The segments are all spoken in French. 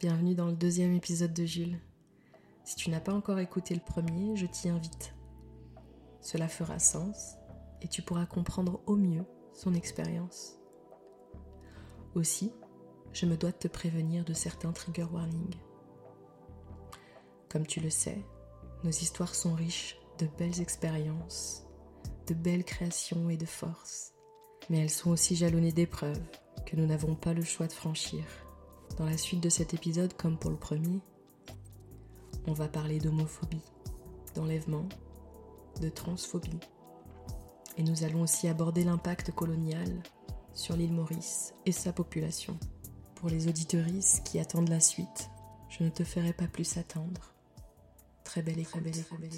Bienvenue dans le deuxième épisode de Jules. Si tu n'as pas encore écouté le premier, je t'y invite. Cela fera sens et tu pourras comprendre au mieux son expérience. Aussi, je me dois de te prévenir de certains trigger warnings. Comme tu le sais, nos histoires sont riches de belles expériences, de belles créations et de forces, mais elles sont aussi jalonnées d'épreuves que nous n'avons pas le choix de franchir. Dans la suite de cet épisode, comme pour le premier, on va parler d'homophobie, d'enlèvement, de transphobie. Et nous allons aussi aborder l'impact colonial sur l'île Maurice et sa population. Pour les auditoristes qui attendent la suite, je ne te ferai pas plus attendre. Très belle écoute. Très belle,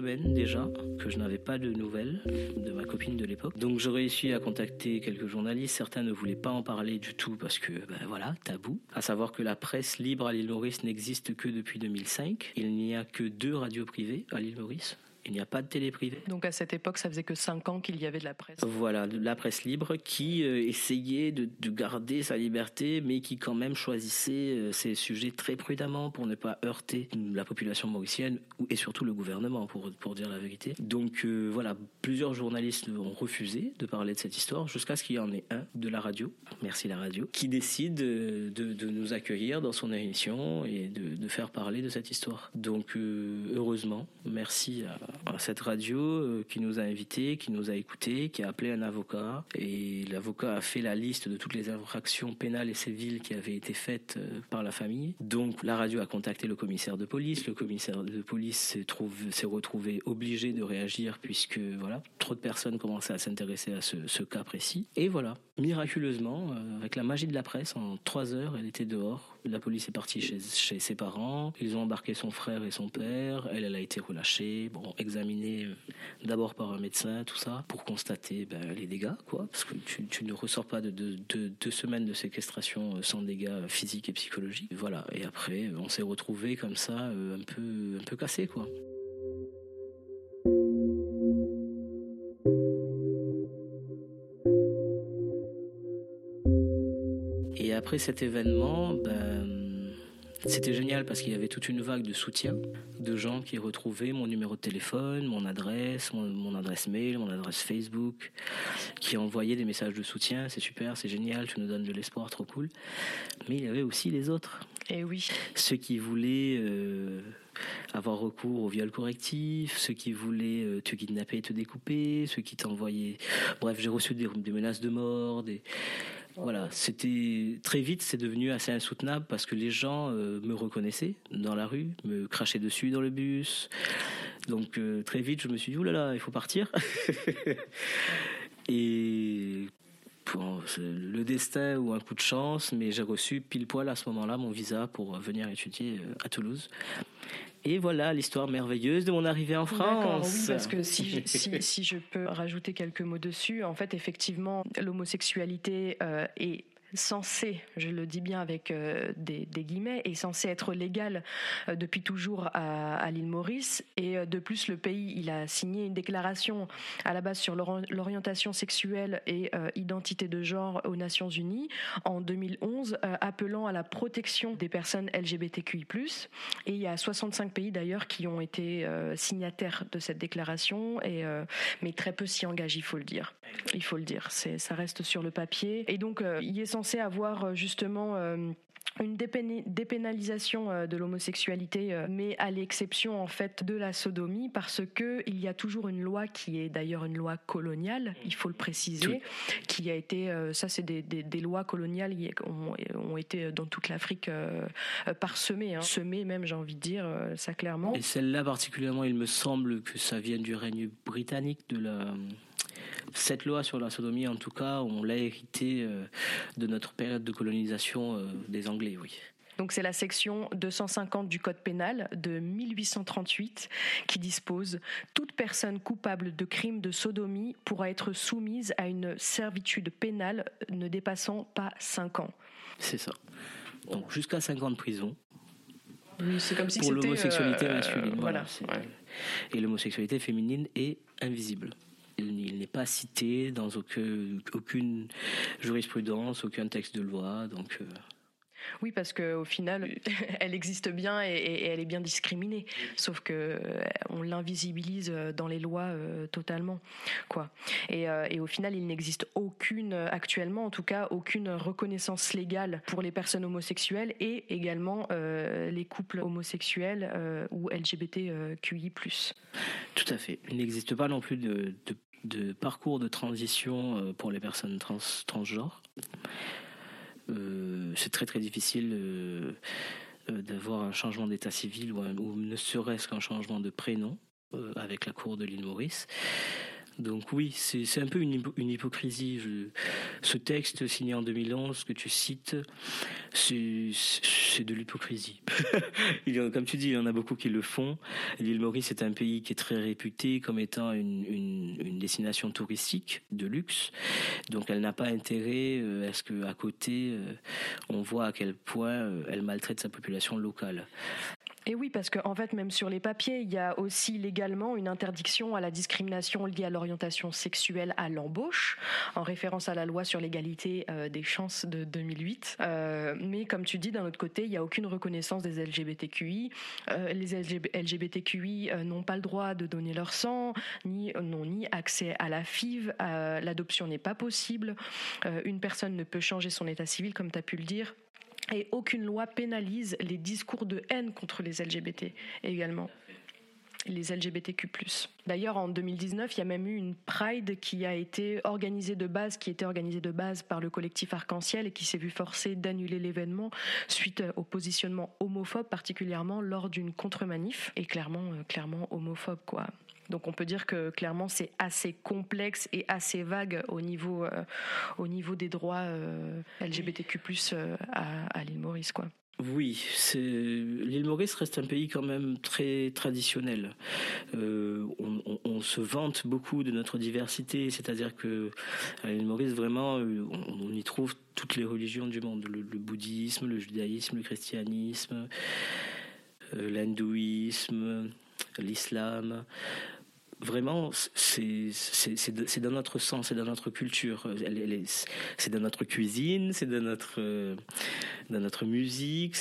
déjà que je n'avais pas de nouvelles de ma copine de l'époque. Donc j'ai réussi à contacter quelques journalistes. Certains ne voulaient pas en parler du tout parce que, ben voilà, tabou. À savoir que la presse libre à l'île Maurice n'existe que depuis 2005. Il n'y a que deux radios privées à l'île Maurice. Il n'y a pas de télé privée. Donc à cette époque, ça faisait que 5 ans qu'il y avait de la presse. Voilà, de la presse libre qui euh, essayait de, garder sa liberté, mais qui quand même choisissait euh, ses sujets très prudemment pour ne pas heurter la population mauricienne et surtout le gouvernement, pour, pour dire la vérité. Donc euh, voilà, plusieurs journalistes ont refusé de parler de cette histoire jusqu'à ce qu'il y en ait un de la radio, merci la radio, qui décide de, de nous accueillir dans son émission et de, de, faire parler de cette histoire. Donc heureusement, merci à cette radio euh, qui nous a invités, qui nous a écoutés, qui a appelé un avocat. Et l'avocat a fait la liste de toutes les infractions pénales et civiles qui avaient été faites euh, par la famille. Donc la radio a contacté le commissaire de police. Le commissaire de police s'est retrouvé obligé de réagir puisque voilà, trop de personnes commençaient à s'intéresser à ce, cas précis. Et voilà, miraculeusement, euh, avec la magie de la presse, en trois heures, elle était dehors. La police est partie chez, chez ses parents. Ils ont embarqué son frère et son père. Elle, elle a été relâchée. Bon, examinée euh, d'abord par un médecin, tout ça, pour constater ben, les dégâts, quoi. Parce que tu, ne ressors pas de deux semaines de séquestration euh, sans dégâts physiques et psychologiques. Voilà. Et après, on s'est retrouvés comme ça, un peu, un peu cassés, quoi. Après cet événement, ben, c'était génial parce qu'il y avait toute une vague de soutien de gens qui retrouvaient mon numéro de téléphone, mon adresse, mon, adresse mail, mon adresse Facebook, qui envoyaient des messages de soutien. C'est super, c'est génial, tu nous donnes de l'espoir, trop cool. Mais il y avait aussi les autres. Et eh oui. Ceux qui voulaient euh, avoir recours au viol correctif, ceux qui voulaient euh, te kidnapper et te découper, ceux qui t'envoyaient. Bref, j'ai reçu des, des menaces de mort, des voilà, c'était très vite, c'est devenu assez insoutenable parce que les gens euh, me reconnaissaient dans la rue, me crachaient dessus dans le bus. Donc euh, très vite, je me suis dit oulala, il faut partir. le destin ou un coup de chance, mais j'ai reçu pile poil à ce moment-là mon visa pour venir étudier euh, à Toulouse. Et voilà l'histoire merveilleuse de mon arrivée en France. Oui, parce que si je, si, je peux rajouter quelques mots dessus, en fait, effectivement, l'homosexualité euh, est censé, je le dis bien avec euh, des, guillemets, est censé être légal euh, depuis toujours à, l'île Maurice. Et euh, de plus, le pays, il a signé une déclaration à la base sur l'orientation sexuelle et identité de genre aux Nations Unies en 2011, appelant à la protection des personnes LGBTQI+. Et il y a 65 pays d'ailleurs qui ont été signataires de cette déclaration, et, mais très peu s'y engagent, il faut le dire. Il faut le dire, ça reste sur le papier. Et donc, il est censé avoir euh, justement euh, une dépénalisation euh, de l'homosexualité, mais à l'exception en fait de la sodomie, parce que il y a toujours une loi qui est d'ailleurs une loi coloniale, il faut le préciser, qui a été, ça c'est des, lois coloniales qui ont, été dans toute l'Afrique parsemées, hein. semées même j'ai envie de dire ça clairement. Et celle-là particulièrement, il me semble que ça vient du règne britannique de la cette loi sur la sodomie, en tout cas, on l'a hérité euh, de notre période de colonisation euh, des Anglais, oui. Donc c'est la section 250 du Code pénal de 1838 qui dispose toute personne coupable de crime de sodomie pourra être soumise à une servitude pénale ne dépassant pas 5 ans. C'est ça. Donc jusqu'à 5 ans de prison. Oui, c'est comme si pour l'homosexualité euh, masculine. voilà. Et l'homosexualité féminine est invisible. Il n'est pas cité dans aucune, jurisprudence, aucun texte de loi. Donc, euh, oui, parce qu'au final, elle existe bien et, elle est bien discriminée. Sauf que euh, on l'invisibilise dans les lois euh, totalement, quoi. Et, et, au final, il n'existe aucune, actuellement en tout cas, aucune reconnaissance légale pour les personnes homosexuelles et également les couples homosexuels ou LGBTQI+. Tout à fait. Il n'existe pas non plus de, de de parcours de transition euh, pour les personnes trans, transgenres. Euh, c'est très très difficile euh, d'avoir un changement d'état civil ou, ou ne serait-ce qu'un changement de prénom avec la cour de l'île Maurice. Donc oui, c'est un peu une, hypocrisie. ce texte signé en 2011 que tu cites, c'est de l'hypocrisie. comme tu dis, il y en a beaucoup qui le font. L'île Maurice est un pays qui est très réputé comme étant une, destination touristique de luxe. Donc elle n'a pas intérêt à ce qu'à côté, euh, on voit à quel point euh, elle maltraite sa population locale. Et oui, parce qu'en en fait, même sur les papiers, il y a aussi légalement une interdiction à la discrimination liée à l'orientation sexuelle à l'embauche, en référence à la loi sur l'égalité euh, des chances de 2008. Euh, mais comme tu dis, d'un autre côté, il n'y a aucune reconnaissance des LGBTQI. Euh, les LGBTQI n'ont pas le droit de donner leur sang, n'ont ni accès à la FIV. L'adoption n'est pas possible. une personne ne peut changer son état civil, comme tu as pu le dire et aucune loi pénalise les discours de haine contre les LGBT également les LGBTQ+. D'ailleurs, en 2019, il y a même eu une Pride qui a été organisée de base, par le collectif Arc-en-Ciel et qui s'est vu forcé d'annuler l'événement suite au positionnement homophobe, particulièrement lors d'une contre-manif et clairement, euh, clairement homophobe, quoi. Donc on peut dire que clairement c'est assez complexe et assez vague au niveau, euh, au niveau des droits euh, LGBTQ+ euh, à, l'île Maurice, quoi. Oui, l'île Maurice reste un pays quand même très traditionnel. on, se vante beaucoup de notre diversité, c'est-à-dire que l'île Maurice vraiment, on, y trouve toutes les religions du monde le, bouddhisme, le judaïsme, le christianisme, l'hindouisme, l'islam vraiment, c'est dans notre sang, c'est dans notre culture, c'est dans notre cuisine, c'est dans notre, dans notre musique.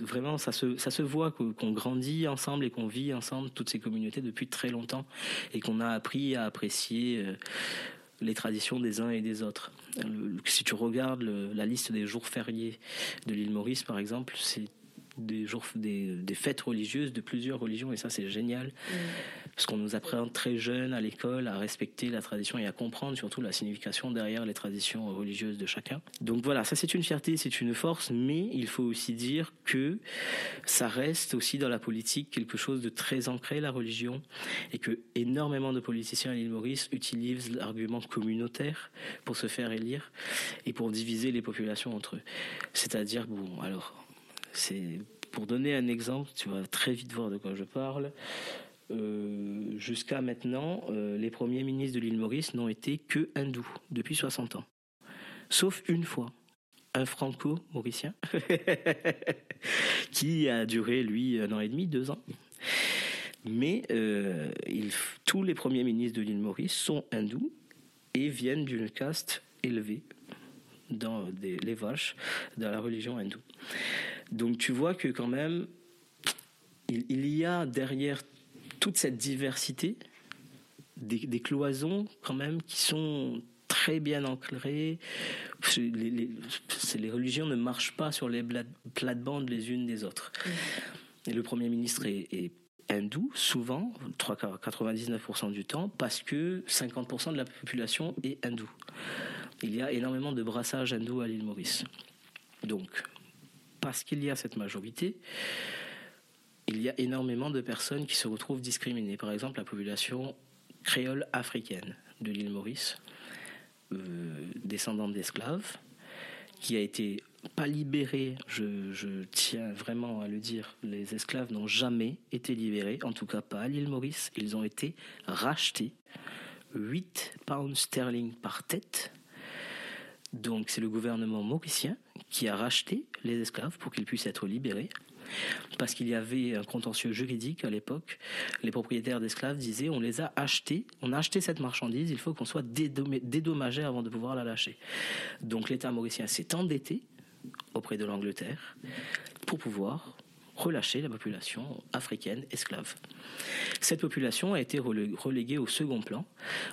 vraiment, ça se, ça se voit qu'on grandit ensemble et qu'on vit ensemble toutes ces communautés depuis très longtemps et qu'on a appris à apprécier euh, les traditions des uns et des autres. Si tu regardes la liste des jours fériés de l'île Maurice, par exemple, c'est des, jours, des, des, fêtes religieuses de plusieurs religions et ça c'est génial mm. parce qu'on nous apprend très jeunes à l'école à respecter la tradition et à comprendre surtout la signification derrière les traditions religieuses de chacun. Donc voilà, ça c'est une fierté, c'est une force, mais il faut aussi dire que ça reste aussi dans la politique quelque chose de très ancré la religion et que énormément de politiciens à l'île Maurice utilisent l'argument communautaire pour se faire élire et pour diviser les populations entre eux. C'est-à-dire bon alors c'est pour donner un exemple, tu vas très vite voir de quoi je parle. Euh, jusqu'à maintenant, euh, les premiers ministres de l'île Maurice n'ont été que hindous depuis 60 ans. Sauf une fois, un franco-mauricien, qui a duré, lui, un an et demi, deux ans. Mais euh, tous les premiers ministres de l'île Maurice sont hindous et viennent d'une caste élevée dans les vaches, dans la religion hindoue. Donc tu vois que quand même, il, y a derrière toute cette diversité des, cloisons quand même qui sont très bien ancré. Les, les, religions ne marchent pas sur les plates-bandes les unes des autres. Mm. Et le Premier ministre est, hindou, souvent, 99% du temps, parce que 50% de la population est hindoue. Il y a énormément de brassage hindou à l'île Maurice. Donc, parce qu'il y a cette majorité, il y a énormément de personnes qui se retrouvent discriminées. Par exemple, la population créole africaine de l'île Maurice, euh, descendante d'esclaves, qui a été pas libérée, je, je, tiens vraiment à le dire, les esclaves n'ont jamais été libérés, en tout cas pas à l'île Maurice, ils ont été rachetés, 8 pounds sterling par tête, donc c'est le gouvernement mauricien qui a racheté les esclaves pour qu'ils puissent être libérés. Parce qu'il y avait un contentieux juridique à l'époque. Les propriétaires d'esclaves disaient on les a achetés, on a acheté cette marchandise, il faut qu'on soit dédommagé avant de pouvoir la lâcher. Donc l'État mauricien s'est endetté auprès de l'Angleterre pour pouvoir relâcher la population africaine esclave. Cette population a été reléguée au second plan.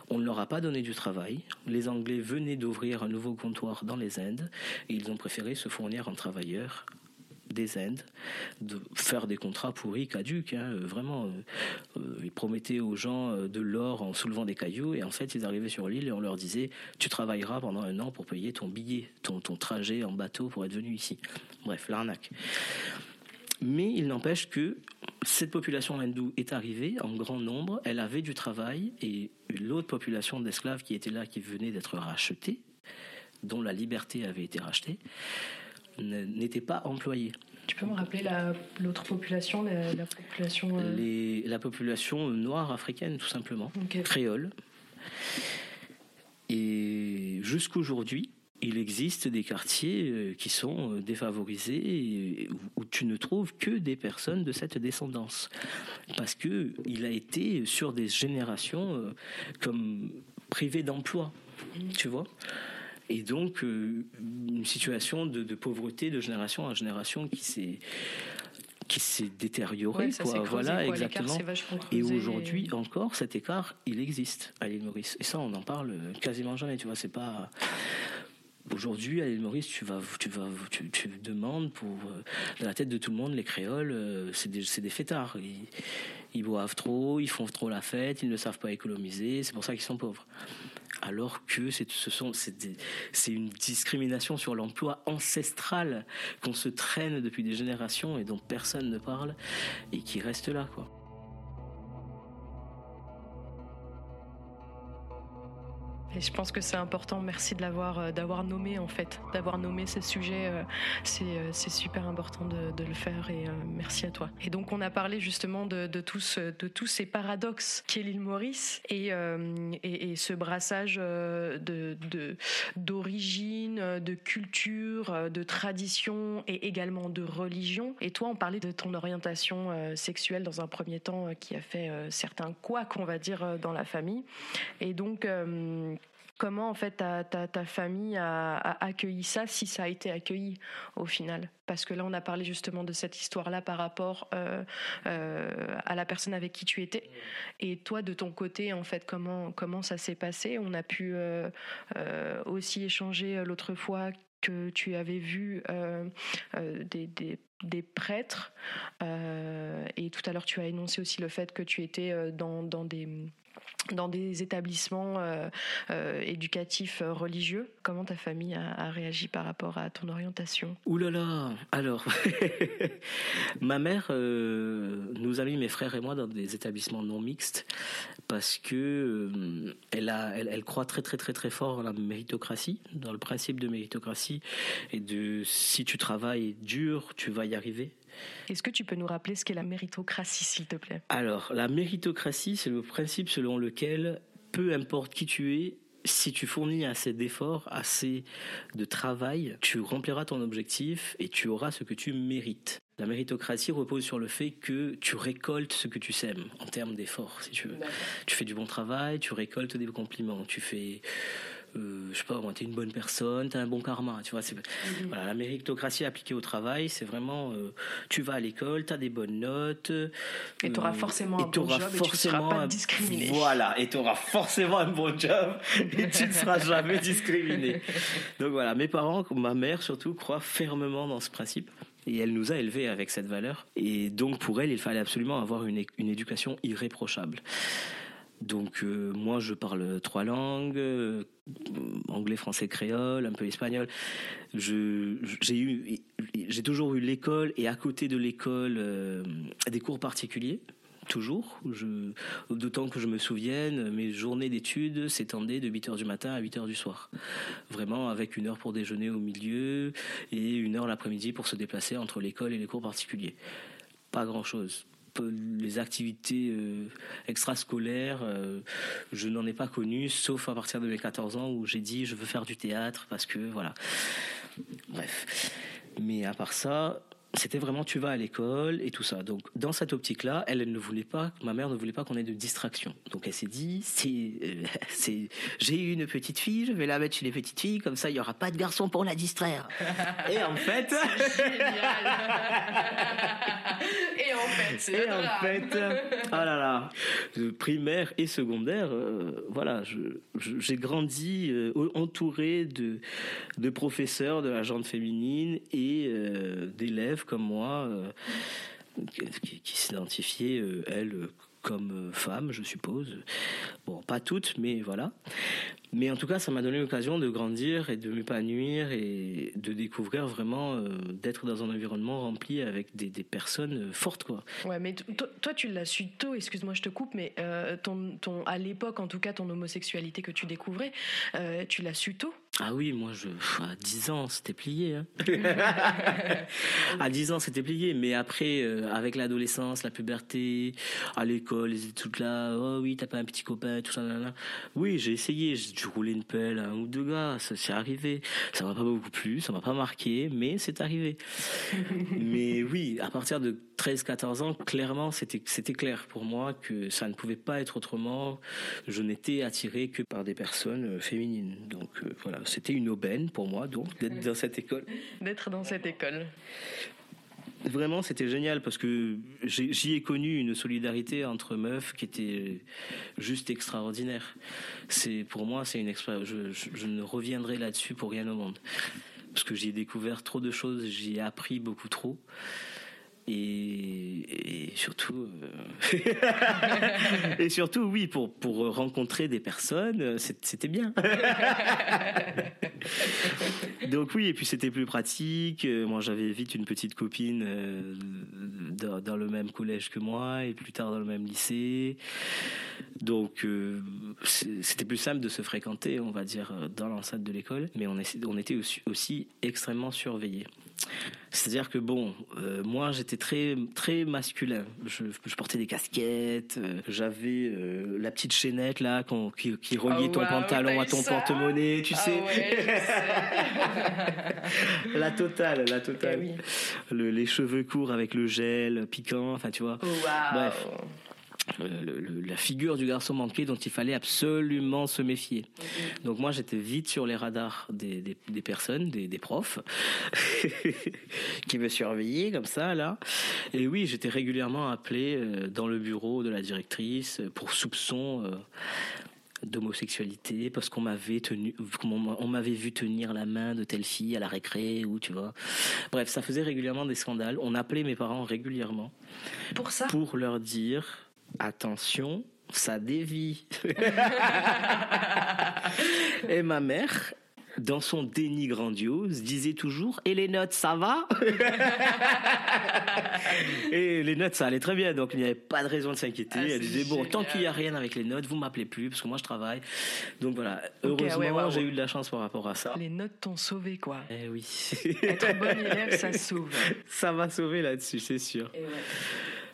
On ne leur a pas donné du travail. Les Anglais venaient d'ouvrir un nouveau comptoir dans les Indes ils ont préféré se fournir en travailleurs des Indes, de faire des contrats pourris, caducs. Hein, vraiment, euh, euh, ils promettaient aux gens euh, de l'or en soulevant des cailloux, et en fait, ils arrivaient sur l'île et on leur disait Tu travailleras pendant un an pour payer ton billet, ton, ton trajet en bateau pour être venu ici. Bref, l'arnaque. Mais il n'empêche que cette population hindoue est arrivée en grand nombre, elle avait du travail et l'autre population d'esclaves qui était là, qui venait d'être rachetée, dont la liberté avait été rachetée, n'était pas employée. Tu peux me rappeler l'autre population, la, population euh, La population noire africaine, tout simplement, créole. Et jusqu'aujourd'hui, il existe des quartiers euh, qui sont euh, défavorisés où tu ne trouves que des personnes de cette descendance. Parce que il a été sur des générations euh, comme privé d'emploi tu vois. Et donc une situation de, pauvreté de génération en génération qui s'est qui s'est détériorée voilà exactement. et aujourd'hui encore cet écart il existe à l'île Maurice. Et ça on en parle quasiment jamais tu vois. C'est pas Aujourd'hui, à l'île Maurice, tu vas, tu vas, tu, demandes pour euh, dans la tête de tout le monde, les créoles, euh, c'est des, des fêtards. Ils, boivent trop, ils font trop la fête, ils ne savent pas économiser. C'est pour ça qu'ils sont pauvres. Alors que c'est, ce une discrimination sur l'emploi ancestral qu'on se traîne depuis des générations et dont personne ne parle et qui reste là, quoi. Et je pense que c'est important. Merci de l'avoir euh, d'avoir nommé en fait, d'avoir nommé ce sujet. Euh, euh, c'est super important de, le faire et merci à toi. Et donc on a parlé justement de, tous de tous ces paradoxes qu'est l'île Maurice et, ce brassage d'origine, de, culture, de tradition et également de religion. Et toi, on parlait de ton orientation sexuelle dans un premier temps qui a fait certains quoi qu'on va dire dans la famille. Et donc Comment en fait ta, famille a, accueilli ça, si ça a été accueilli au final. Parce que là, on a parlé justement de cette histoire-là par rapport euh, euh, à la personne avec qui tu étais. Et toi, de ton côté, en fait, comment comment ça s'est passé? On a pu euh, aussi échanger l'autre fois que tu avais vu des, des, des, prêtres. Et tout à l'heure tu as énoncé aussi le fait que tu étais dans, dans des dans des établissements euh, euh, éducatifs euh, religieux. Comment ta famille a, réagi par rapport à ton orientation? Ouh là là Alors, ma mère nous a mis, mes frères et moi, dans des établissements non mixtes parce que elle, a, elle, croit très très très très fort dans la méritocratie, dans le principe de méritocratie et de si tu travailles dur, tu vas y arriver. Est-ce que tu peux nous rappeler ce qu'est la méritocratie, s'il te plaît? Alors, la méritocratie, c'est le principe selon lequel, peu importe qui tu es, si tu fournis assez d'efforts, assez de travail, tu rempliras ton objectif et tu auras ce que tu mérites. La méritocratie repose sur le fait que tu récoltes ce que tu sèmes en termes d'efforts, si tu veux. Tu fais du bon travail, tu récoltes des compliments, tu fais euh, je sais pas, t'es une bonne personne, t'as un bon karma, tu vois. C'est, mhm. voilà, la méritocratie appliquée au travail, c'est vraiment, euh, tu vas à l'école, t'as des bonnes notes. et t'auras forcément un bon job et tu ne seras pas discriminé. Voilà, et t'auras forcément un bon job et tu ne seras jamais discriminé. Donc voilà, mes parents, ma mère surtout, croient fermement dans ce principe et elle nous a élevés avec cette valeur. Et donc pour elle, il fallait absolument avoir une, une éducation irréprochable. Donc euh, moi je parle trois langues, euh, anglais, français, créole, un peu espagnol. j'ai toujours eu l'école et à côté de l'école euh, des cours particuliers toujours. D'autant que je me souvienne, mes journées d'études s'étendaient de 8 heures du matin à 8 heures du soir. Vraiment avec une heure pour déjeuner au milieu et une heure l'après-midi pour se déplacer entre l'école et les cours particuliers. Pas grand-chose. Les activités euh, extrascolaires, euh, je n'en ai pas connu, sauf à partir de mes 14 ans où j'ai dit je veux faire du théâtre parce que voilà. Bref. Mais à part ça, c'était vraiment tu vas à l'école et tout ça. Donc dans cette optique-là, elle, ne voulait pas, ma mère ne voulait pas qu'on ait de distraction. Donc elle s'est dit, c'est, euh, c'est, j'ai une petite fille, je vais la mettre chez les petites filles, comme ça il y aura pas de garçon pour la distraire. et en fait, génial. et en fait, c'est et en fait, oh là là, primaire et secondaire, euh, voilà, j'ai grandi euh, entouré de de professeurs de la gente féminine et d'élèves comme moi, euh, qui, qui s'identifiaient, euh, elles, comme euh, femme, je suppose. Bon, pas toutes, mais voilà. Mais en tout cas, ça m'a donné l'occasion de grandir et de m'épanouir et de découvrir vraiment euh, d'être dans un environnement rempli avec des, personnes euh, fortes, quoi. Ouais, mais toi, tu l'as su tôt. Excuse-moi, je te coupe, mais ton, à l'époque, en tout cas, ton homosexualité que tu découvrais, tu l'as su tôt? Ah oui, moi, je, à 10 ans, c'était plié. Hein. à 10 ans, c'était plié. Mais après, avec l'adolescence, la puberté, à l'école, les études là, oh oui, t'as pas un petit copain, tout ça, là, Oui, j'ai essayé, j'ai dû rouler une pelle à un ou deux gars, ça c'est arrivé. Ça m'a pas beaucoup plu, ça m'a pas marqué, mais c'est arrivé. mais oui, à partir de 13-14 ans, clairement, c'était, c'était clair pour moi que ça ne pouvait pas être autrement. Je n'étais attiré que par des personnes euh, féminines. Donc euh, voilà, c'était une aubaine pour moi, donc, d'être dans cette école. D'être dans cette école. Vraiment, c'était génial parce que j'y ai connu une solidarité entre meufs qui était juste extraordinaire. C'est pour moi, c'est une expérience. Je, ne reviendrai là-dessus pour rien au monde parce que j'y ai découvert trop de choses, j'y ai appris beaucoup trop. Et, surtout, euh, et surtout, oui, pour, pour rencontrer des personnes, c'était bien. Donc oui, et puis c'était plus pratique. Moi, j'avais vite une petite copine euh, dans, le même collège que moi, et plus tard dans le même lycée. Donc euh, c'était plus simple de se fréquenter, on va dire, dans l'enceinte de l'école, mais on, on était aussi, aussi extrêmement surveillés. C'est-à-dire que bon, euh, moi j'étais très très masculin. Je, portais des casquettes, euh, j'avais euh, la petite chaînette là qui, qui, reliait oh, ton pantalon à ton porte-monnaie, tu ah sais. la totale, la totale. Les cheveux courts avec le gel piquant, enfin tu vois. Oh, Bref la figure du garçon manqué dont il fallait absolument se méfier. Donc moi j'étais vite sur les radars des, des, personnes, des, des profs, qui me surveillaient comme ça là. Et oui, j'étais régulièrement appelé euh, dans le bureau de la directrice pour soupçon euh, d'homosexualité parce qu'on m'avait tenu on m'avait vu tenir la main de telle fille à la récré ou tu vois bref ça faisait régulièrement des scandales on appelait mes parents régulièrement pour ça? pour leur dire attention, ça dévie. et ma mère, dans son déni grandiose, disait toujours Et les notes, ça va? Et les notes, ça allait très bien, donc il n'y avait pas de raison de s'inquiéter. Ah, Elle disait Bon, tant qu'il n'y a rien avec les notes, vous m'appelez plus, parce que moi je travaille. Donc voilà, heureusement, j'ai eu de la chance par rapport à ça. Les notes t'ont sauvé, quoi. Eh oui. Être bon élève, ça sauve. Ça m'a sauvé là-dessus, c'est sûr.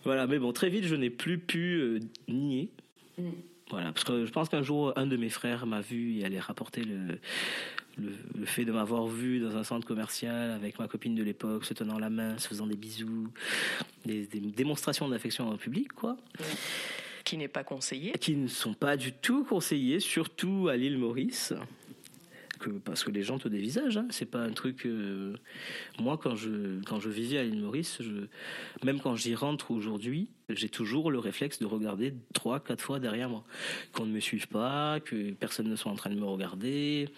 Voilà, mais bon, très vite, je n'ai plus pu euh, nier. Mm. Voilà, parce que je pense qu'un jour, un de mes frères m'a vu et allait rapporter le, le, fait de m'avoir vu dans un centre commercial avec ma copine de l'époque, se tenant la main, se faisant des bisous, des, démonstrations d'affection en public, quoi. Qui n'est pas conseillé. Qui ne sont pas du tout conseillés, surtout à l'île Maurice. Que parce que les gens te dévisagent. Hein. C'est pas un truc. Euh, moi, quand je quand je vivais à l'île Maurice, je... même quand j'y rentre aujourd'hui, j'ai toujours le réflexe de regarder trois, quatre fois derrière moi, qu'on ne me suive pas, que personne ne soit en train de me regarder.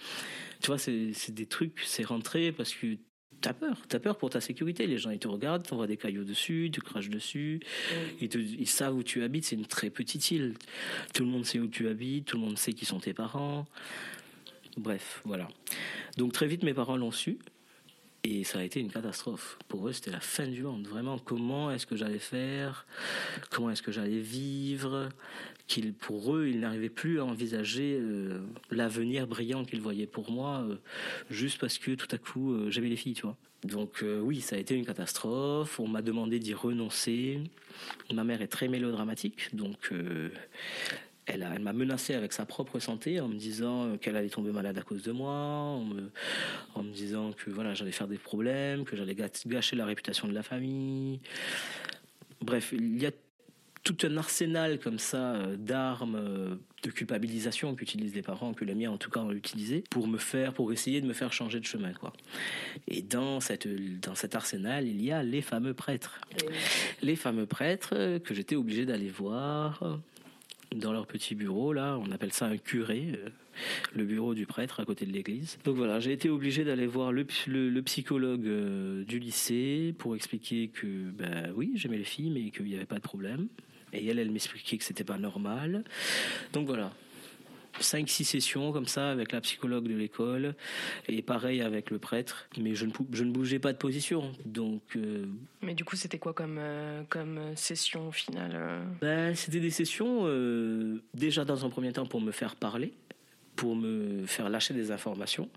Tu vois, c'est des trucs, c'est rentrer parce que T'as peur, t'as peur pour ta sécurité. Les gens ils te regardent, t'envoies des cailloux dessus, tu craches dessus. Ils, ils savent où tu habites. C'est une très petite île. Tout le monde sait où tu habites, tout le monde sait qui sont tes parents. Bref, voilà. Donc très vite mes parents l'ont su. Et ça a été une catastrophe. Pour eux, c'était la fin du monde. Vraiment, comment est-ce que j'allais faire? Comment est-ce que j'allais vivre? Qu'ils, Pour eux, ils n'arrivaient plus à envisager euh, l'avenir brillant qu'ils voyaient pour moi, euh, juste parce que tout à coup, euh, j'avais les filles, tu vois. Donc oui, ça a été une catastrophe. On m'a demandé d'y renoncer. Ma mère est très mélodramatique, donc elle, m'a menacé avec sa propre santé en me disant qu'elle allait tomber malade à cause de moi, en me, disant que voilà, j'allais faire des problèmes, que j'allais gâcher la réputation de la famille. Bref, il y a tout un arsenal comme ça euh, d'armes euh, de culpabilisation qu'utilisent les parents, que les miens en tout cas ont utilisé, pour me faire, pour essayer de me faire changer de chemin, quoi. Et dans cette, dans cet arsenal, il y a les fameux prêtres. Les fameux prêtres euh, que j'étais obligé d'aller voir dans leur petit bureau, là, on appelle ça un curé, euh, le bureau du prêtre à côté de l'église. Donc voilà, j'ai été obligé d'aller voir le, psychologue euh, du lycée pour expliquer que, ben oui, j'aimais les filles, mais qu'il n'y avait pas de problème. Et elle, elle m'expliquait que c'était pas normal. Donc voilà, 5-6 sessions comme ça avec la psychologue de l'école et pareil avec le prêtre. Mais je ne, je ne bougeais pas de position. Donc, euh, Mais du coup, c'était quoi comme, euh, comme session finale euh ben, C'était des sessions déjà dans un premier temps pour me faire parler pour me faire lâcher des informations.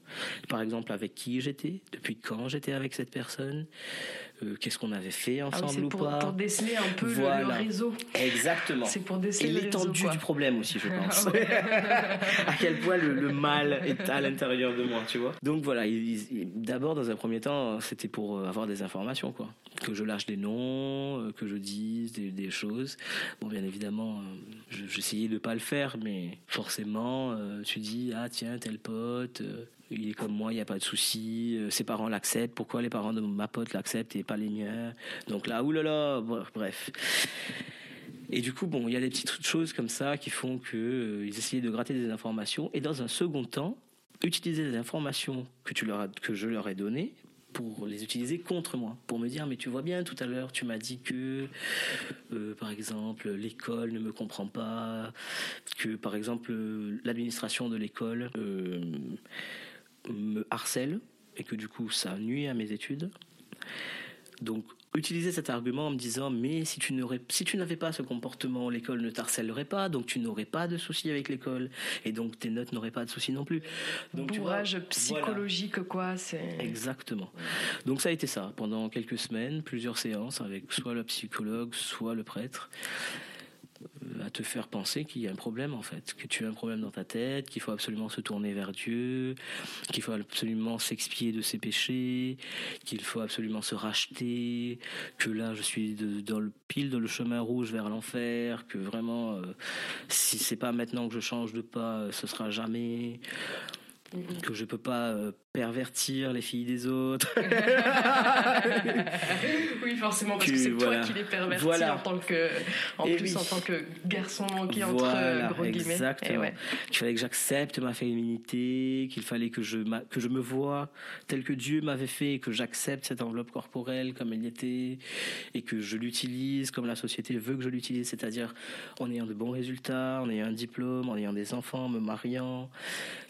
Par exemple, avec qui j'étais, depuis quand j'étais avec cette personne, euh, qu'est-ce qu'on avait fait ah ensemble ou pas. Pour déceler un peu le, réseau. Exactement. C'est pour déceler Et l'étendue du problème aussi, je pense. à quel point le, mal est à l'intérieur de moi, tu vois. Donc voilà, d'abord, dans un premier temps, c'était pour euh, avoir des informations, quoi. Que je lâche des noms, euh, que je dise des, choses. Bon, bien évidemment, j'essayais de pas le faire, mais forcément, tu dis, ah tiens, tel pote, il est comme moi, il n'y a pas de souci, euh, ses parents l'acceptent, pourquoi les parents de ma pote l'acceptent et pas les miens? Donc là, oulala, bref. Et du coup, bon, il y a des petites choses comme ça qui font qu'ils euh, essayaient de gratter des informations. Et dans un second temps, utiliser des informations que, tu leur que je leur ai données pour les utiliser contre moi, pour me dire mais tu vois bien tout à l'heure tu m'as dit que euh, par exemple l'école ne me comprend pas, que par exemple l'administration de l'école me harcèle et que du coup ça nuit à mes études. Donc utiliser cet argument en me disant mais si tu n'aurais si tu n'avais pas ce comportement l'école ne t'harcèlerait pas donc tu n'aurais pas de soucis avec l'école et donc tes notes n'auraient pas de soucis non plus. Donc Bourrage psychologique quoi c'est exactement. Donc ça a été ça pendant quelques semaines plusieurs séances avec soit le psychologue soit le prêtre à te faire penser qu'il y a un problème en fait, que tu as un problème dans ta tête, qu'il faut absolument se tourner vers Dieu, qu'il faut absolument s'expier de ses péchés, qu'il faut absolument se racheter, que là je suis dans le pile dans le chemin rouge vers l'enfer, que vraiment euh, si c'est pas maintenant que je change de pas, ce sera jamais que je peux pas euh, pervertir les filles des autres. oui, forcément, parce que, c'est toi qui les pervertis en tant que, en plus en tant que garçon manqué entre euh, gros guillemets. Exactement. Il fallait que j'accepte ma féminité, qu'il fallait que je que je me vois tel que Dieu m'avait fait, et que j'accepte cette enveloppe corporelle comme elle était, et que je l'utilise comme la société veut que je l'utilise, c'est-à-dire en ayant de bons résultats, en ayant un diplôme, en ayant des enfants, en me mariant.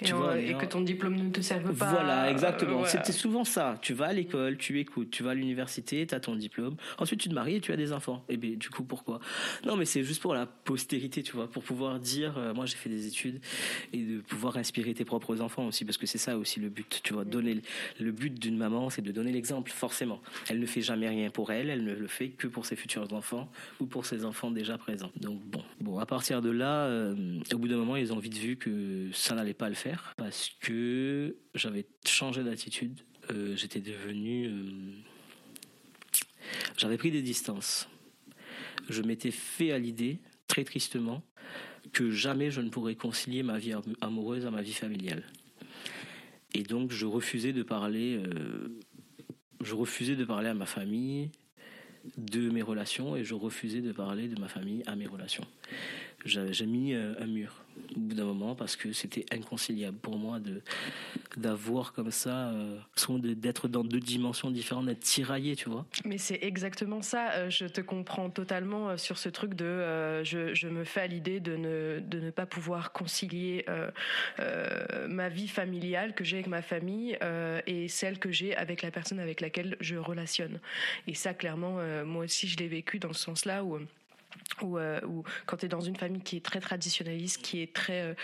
Et tu vois, et que ton diplôme ne te serve pas. Voilà, exactement. C'était souvent ça. Tu vas à l'école, tu écoutes, tu vas à l'université, tu as ton diplôme. Ensuite, tu te maries et tu as des enfants. Et bien, du coup, pourquoi? Non, mais c'est juste pour la postérité, tu vois, pour pouvoir dire, euh, moi j'ai fait des études et de pouvoir inspirer tes propres enfants aussi, parce que c'est ça aussi le but. Tu vois, donner le but d'une maman, c'est de donner l'exemple, forcément. Elle ne fait jamais rien pour elle, elle ne le fait que pour ses futurs enfants ou pour ses enfants déjà présents. Donc bon, bon, à partir de là, euh, au bout d'un moment, ils ont vite vu que ça n'allait pas le faire parce que j'avais changé d'attitude. Euh, j'étais devenu. Euh, j'avais pris des distances. Je m'étais fait à l'idée, très tristement, que jamais je ne pourrais concilier ma vie amoureuse à ma vie familiale. Et donc, je refusais de parler, je refusais de parler à ma famille de mes relations et je refusais de parler de ma famille à mes relations j'ai mis euh, un mur au bout d'un moment parce que c'était inconciliable pour moi de d'avoir comme ça euh, d'être dans deux dimensions différentes d'être tiraillé tu vois. Mais c'est exactement ça euh, je te comprends totalement sur ce truc de je, je, me fais à l'idée de ne de ne pas pouvoir concilier ma vie familiale que j'ai avec ma famille et celle que j'ai avec la personne avec laquelle je relationne. Et ça clairement moi aussi je l'ai vécu dans ce sens là où ou, euh, ou, quand tu es dans une famille qui est très traditionnaliste, qui est très, euh,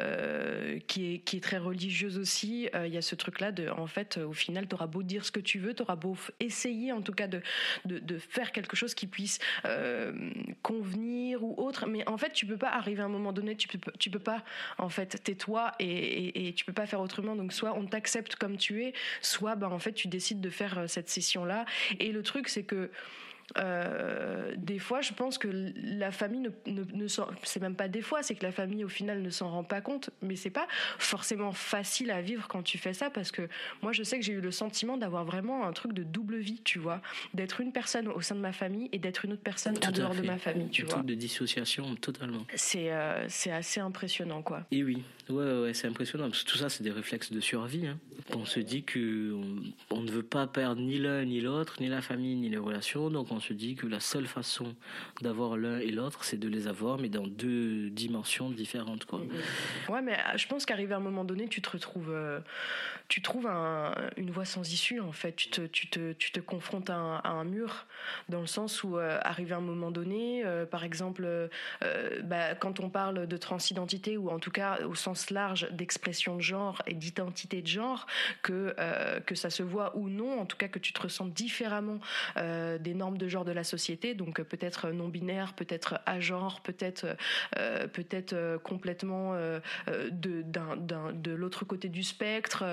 euh, qui est, qui est très religieuse aussi, il y a ce truc-là en fait, au final, tu auras beau dire ce que tu veux, tu auras beau essayer, en tout cas, de, de, faire quelque chose qui puisse convenir ou autre, mais en fait, tu peux pas arriver à un moment donné, tu peux, tu peux pas, en fait, tais-toi et, et, et, tu peux pas faire autrement. Donc, soit on t'accepte comme tu es, soit, ben, en fait, tu décides de faire cette session-là. Et le truc, c'est que euh, des fois, je pense que la famille ne, ne, ne c'est même pas des fois, c'est que la famille au final ne s'en rend pas compte. Mais c'est pas forcément facile à vivre quand tu fais ça parce que moi, je sais que j'ai eu le sentiment d'avoir vraiment un truc de double vie, tu vois, d'être une personne au sein de ma famille et d'être une autre personne en dehors de ma famille, tu un vois. Truc de dissociation totalement. C'est euh, c'est assez impressionnant, quoi. Et oui, ouais, ouais, c'est impressionnant parce que tout ça, c'est des réflexes de survie. Hein. On se dit que on, on ne veut pas perdre ni l'un ni l'autre, ni la famille ni les relations, donc on se dit que la seule façon d'avoir l'un et l'autre, c'est de les avoir, mais dans deux dimensions différentes. Quoi. Ouais, mais euh, je pense qu'arrivé à un moment donné, tu te retrouves, euh, tu trouves un, une voie sans issue, en fait. Tu te, tu te, tu te confrontes à un, mur, dans le sens où, euh, arrivé à un moment donné, par exemple, bah, quand on parle de transidentité, ou en tout cas au sens large d'expression de genre et d'identité de genre, que, que ça se voit ou non, en tout cas que tu te ressens différemment des normes de genre de la société, donc peut-être non binaire, peut-être à genre, peut-être euh, peut-être euh, complètement euh, de, de l'autre côté du spectre.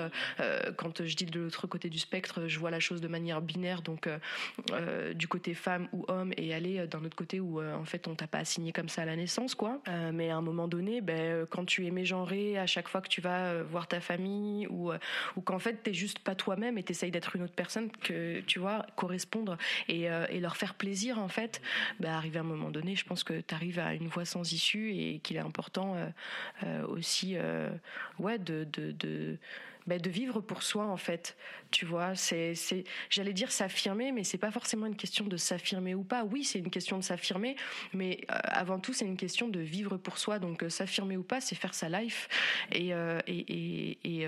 quand je dis de l'autre côté du spectre, je vois la chose de manière binaire, donc du côté femme ou homme, et aller d'un autre côté où en fait on t'a pas assigné comme ça à la naissance, quoi. mais à un moment donné, ben, quand tu es mégenré, à chaque fois que tu vas voir ta famille, ou, ou qu'en fait t'es juste pas toi-même et t'essayes d'être une autre personne que tu vois correspondre et, et leur faire plaisir en fait, bah, arrivé à un moment donné, je pense que tu arrives à une voie sans issue et qu'il est important euh, euh, aussi euh, ouais, de, bah, de vivre pour soi en fait. Tu vois, c'est, c'est, j'allais dire s'affirmer, mais c'est pas forcément une question de s'affirmer ou pas. Oui, c'est une question de s'affirmer, mais euh, avant tout, c'est une question de vivre pour soi. Donc euh, s'affirmer ou pas, c'est faire sa life. Et euh, et et,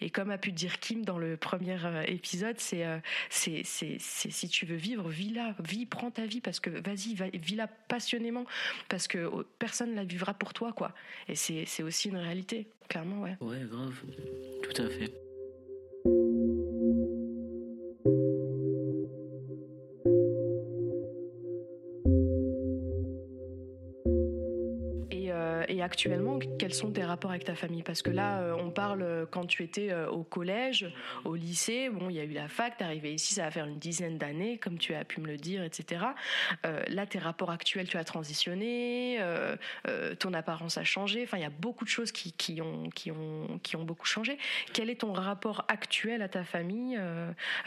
et, comme a pu dire Kim dans le premier épisode, c'est c'est, c'est, c'est si tu veux vivre, vis-la, vis, prends ta vie parce que vas-y, vis-la passionnément parce que oh, personne la vivra pour toi, quoi. Et c'est, c'est aussi une réalité. Clairement, ouais. Ouais, grave. Tout à fait. Actuellement, quels sont tes rapports avec ta famille? Parce que là, euh, on parle euh, quand tu étais euh, au collège, au lycée, bon, il y a eu la fac, t'es arrivé ici, ça va faire une dizaine d'années, comme tu as pu me le dire, etc. là, tes rapports actuels, tu as transitionné, ton apparence a changé, enfin, il y a beaucoup de choses qui, qui, ont, qui, ont, qui ont beaucoup changé. Quel est ton rapport actuel à ta famille?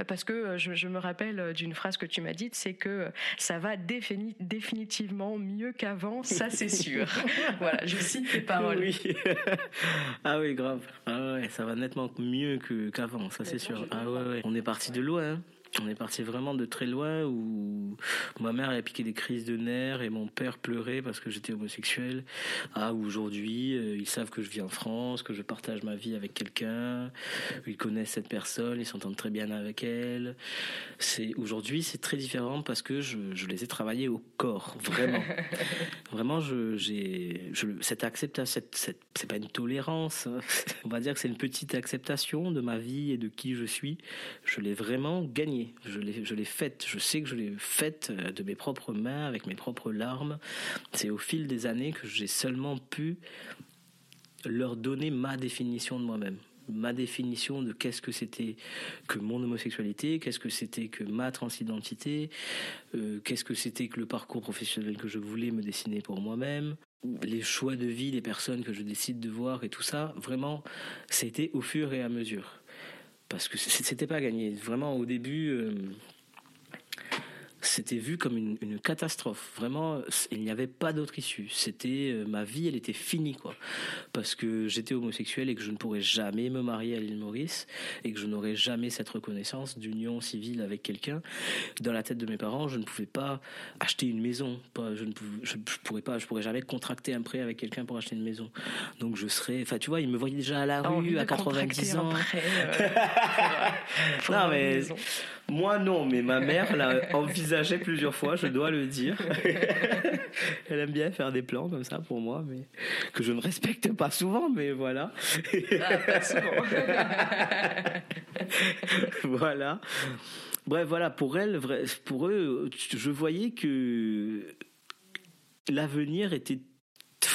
Parce que je, je, me rappelle d'une phrase que tu m'as dite, c'est que ça va définitivement mieux qu'avant, ça c'est sûr. voilà, je Oui. ah oui, grave. Ah ouais, ça va nettement mieux qu'avant, ça c'est sûr. Ah ouais, ouais. On est parti de loin. Hein. On est parti vraiment de très loin où ma mère a piqué des crises de nerfs et mon père pleurait parce que j'étais homosexuel. Ah, aujourd'hui, euh, ils savent que je vis en France, que je partage ma vie avec quelqu'un, ils connaissent cette personne, ils s'entendent très bien avec elle. C'est aujourd'hui, c'est très différent parce que je, je, les ai travaillés au corps, vraiment. vraiment, je, j'ai je, cette acceptation, cette, cette, c'est pas une tolérance, hein. on va dire que c'est une petite acceptation de ma vie et de qui je suis. Je l'ai vraiment gagné je l'ai, faite. Je sais que je l'ai faite euh, de mes propres mains, avec mes propres larmes. C'est au fil des années que j'ai seulement pu leur donner ma définition de moi-même ma définition de qu'est-ce que c'était que mon homosexualité, qu'est-ce que c'était que ma transidentité, euh, qu'est-ce que c'était que le parcours professionnel que je voulais me dessiner pour moi-même. les choix de vie des personnes que je décide de voir et tout ça, vraiment, c'était au fur et à mesure. Parce que c'était pas gagné. Vraiment, au début, euh, c'était vu comme une, catastrophe. Vraiment, il n'y avait pas d'autre issue. C'était euh, ma vie, elle était finie quoi. Parce que j'étais homosexuel et que je ne pourrais jamais me marier à l'île Maurice et que je n'aurais jamais cette reconnaissance d'union civile avec quelqu'un. Dans la tête de mes parents, je ne pouvais pas acheter une maison. Je ne je, pourrais pas, je pourrais jamais contracter un prêt avec quelqu'un pour acheter une maison. Donc je serais, enfin tu vois, ils me voyaient déjà à la rue à 90 ans. Euh, non mais moi non, mais ma mère l'a envisagé plusieurs fois, je dois le dire. Elle aime bien faire des plans comme ça pour moi, mais que je ne respecte pas souvent, mais voilà. Ah, pas souvent. voilà. Bref, voilà, pour elle, pour eux, je voyais que l'avenir était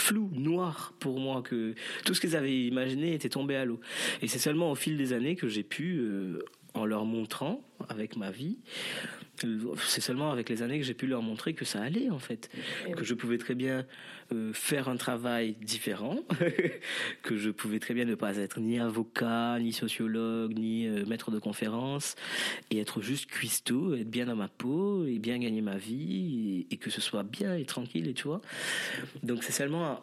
flou, noir pour moi, que tout ce qu'ils avaient imaginé était tombé à l'eau. Et c'est seulement au fil des années que j'ai pu euh, en leur montrant avec ma vie. C'est seulement avec les années que j'ai pu leur montrer que ça allait en fait, que je pouvais très bien euh, faire un travail différent, que je pouvais très bien ne pas être ni avocat, ni sociologue, ni euh, maître de conférence, et être juste cuistot, être bien dans ma peau et bien gagner ma vie et, et que ce soit bien et tranquille et tu vois. Donc c'est seulement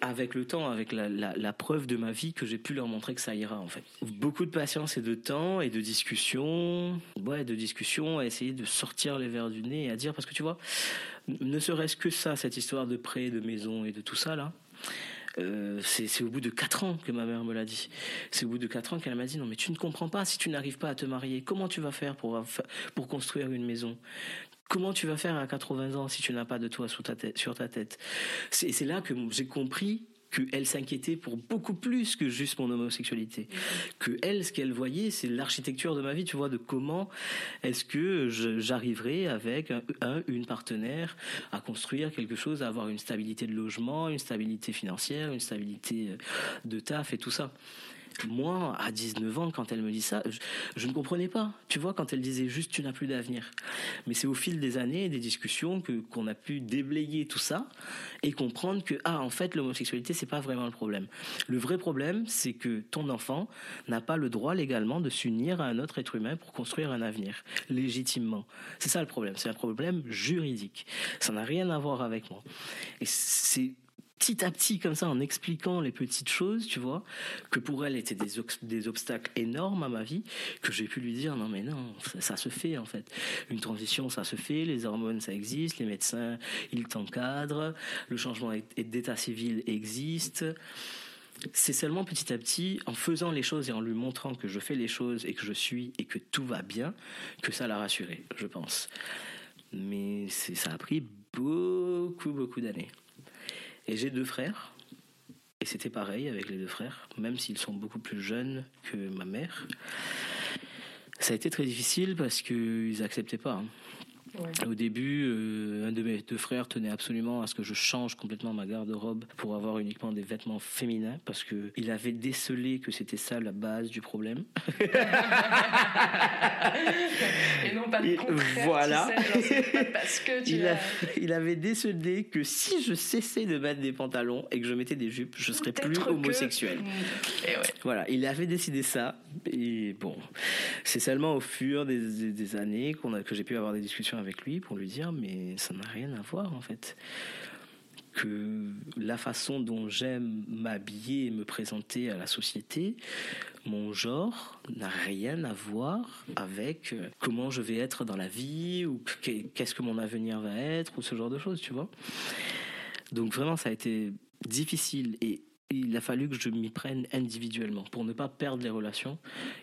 avec le temps, avec la, preuve de ma vie, que j'ai pu leur montrer que ça ira en fait. Beaucoup de patience et de temps et de discussion, ouais, de discussion, à essayer de sortir les verres du nez et à dire parce que tu vois, ne serait-ce que ça, cette histoire de prêt, de maison et de tout ça là. Euh, c'est au bout de quatre ans que ma mère me l'a dit. C'est au bout de quatre ans qu'elle m'a dit non mais tu ne comprends pas si tu n'arrives pas à te marier, comment tu vas faire pour pour construire une maison? Comment tu vas faire à 80 ans si tu n'as pas de toit sur ta tête, sur ta tête? C'est là que j'ai compris qu'elle s'inquiétait pour beaucoup plus que juste mon homosexualité. Que elle, ce qu'elle voyait, c'est l'architecture de ma vie, tu vois, de comment est-ce que j'arriverai avec un, une partenaire à construire quelque chose, à avoir une stabilité de logement, une stabilité financière, une stabilité euh, de taf et tout ça moi, à 19 ans, quand elle me dit ça, je, ne comprenais pas. Tu vois, quand elle disait juste tu n'as plus d'avenir. Mais c'est au fil des années des discussions que qu'on a pu déblayer tout ça et comprendre que ah en fait l'homosexualité c'est pas vraiment le problème. Le vrai problème c'est que ton enfant n'a pas le droit légalement de s'unir à un autre être humain pour construire un avenir légitimement. C'est ça le problème. C'est un problème juridique. Ça n'a rien à voir avec moi. Et c'est petit à petit comme ça en expliquant les petites choses, tu vois, que pour elle étaient des, obstacles énormes à ma vie, que j'ai pu lui dire non mais non, ça, se fait en fait. Une transition, ça se fait, les hormones, ça existe, les médecins, ils t'encadrent, le changement d'état civil existe. C'est seulement petit à petit, en faisant les choses et en lui montrant que je fais les choses et que je suis et que tout va bien, que ça l'a rassuré, je pense. Mais ça a pris beaucoup, beaucoup d'années. Et j'ai deux frères. Et c'était pareil avec les deux frères, même s'ils sont beaucoup plus jeunes que ma mère. Ça a été très difficile parce qu'ils n'acceptaient pas. Hein. Au début, euh, un de mes deux frères tenait absolument à ce que je change complètement ma garde-robe pour avoir uniquement des vêtements féminins parce que il avait décelé que c'était ça la base du problème. Et non pas le contraire. Voilà. parce que tu il, il avait décelé que si je cessais de mettre des pantalons et que je mettais des jupes, je serais plus homosexuel. Voilà, il avait décidé ça. Et bon, c'est seulement au fur des, des, années qu'on a, que j'ai pu avoir des discussions avec lui pour lui dire mais ça n'a rien à voir en fait que la façon dont j'aime m'habiller et me présenter à la société, mon genre n'a rien à voir avec euh, comment je vais être dans la vie ou qu'est-ce que mon avenir va être ou ce genre de choses, tu vois. Donc vraiment, ça a été difficile et il a fallu que je m'y prenne individuellement pour ne pas perdre les relations.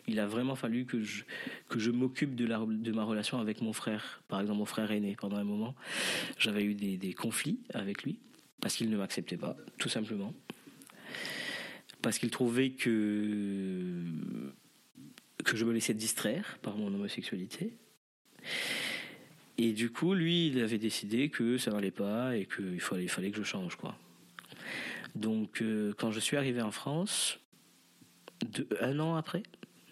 Il a vraiment fallu que je, m'occupe de, ma relation avec mon frère, par exemple mon frère aîné. Pendant un moment, j'avais eu des, conflits avec lui parce qu'il ne m'acceptait pas, tout simplement. Parce qu'il trouvait que, je me laissais distraire par mon homosexualité. Et du coup, lui, il avait décidé que ça n'allait pas et qu'il fallait, fallait que je change, quoi. Donc, euh, quand je suis arrivé en France, un an après,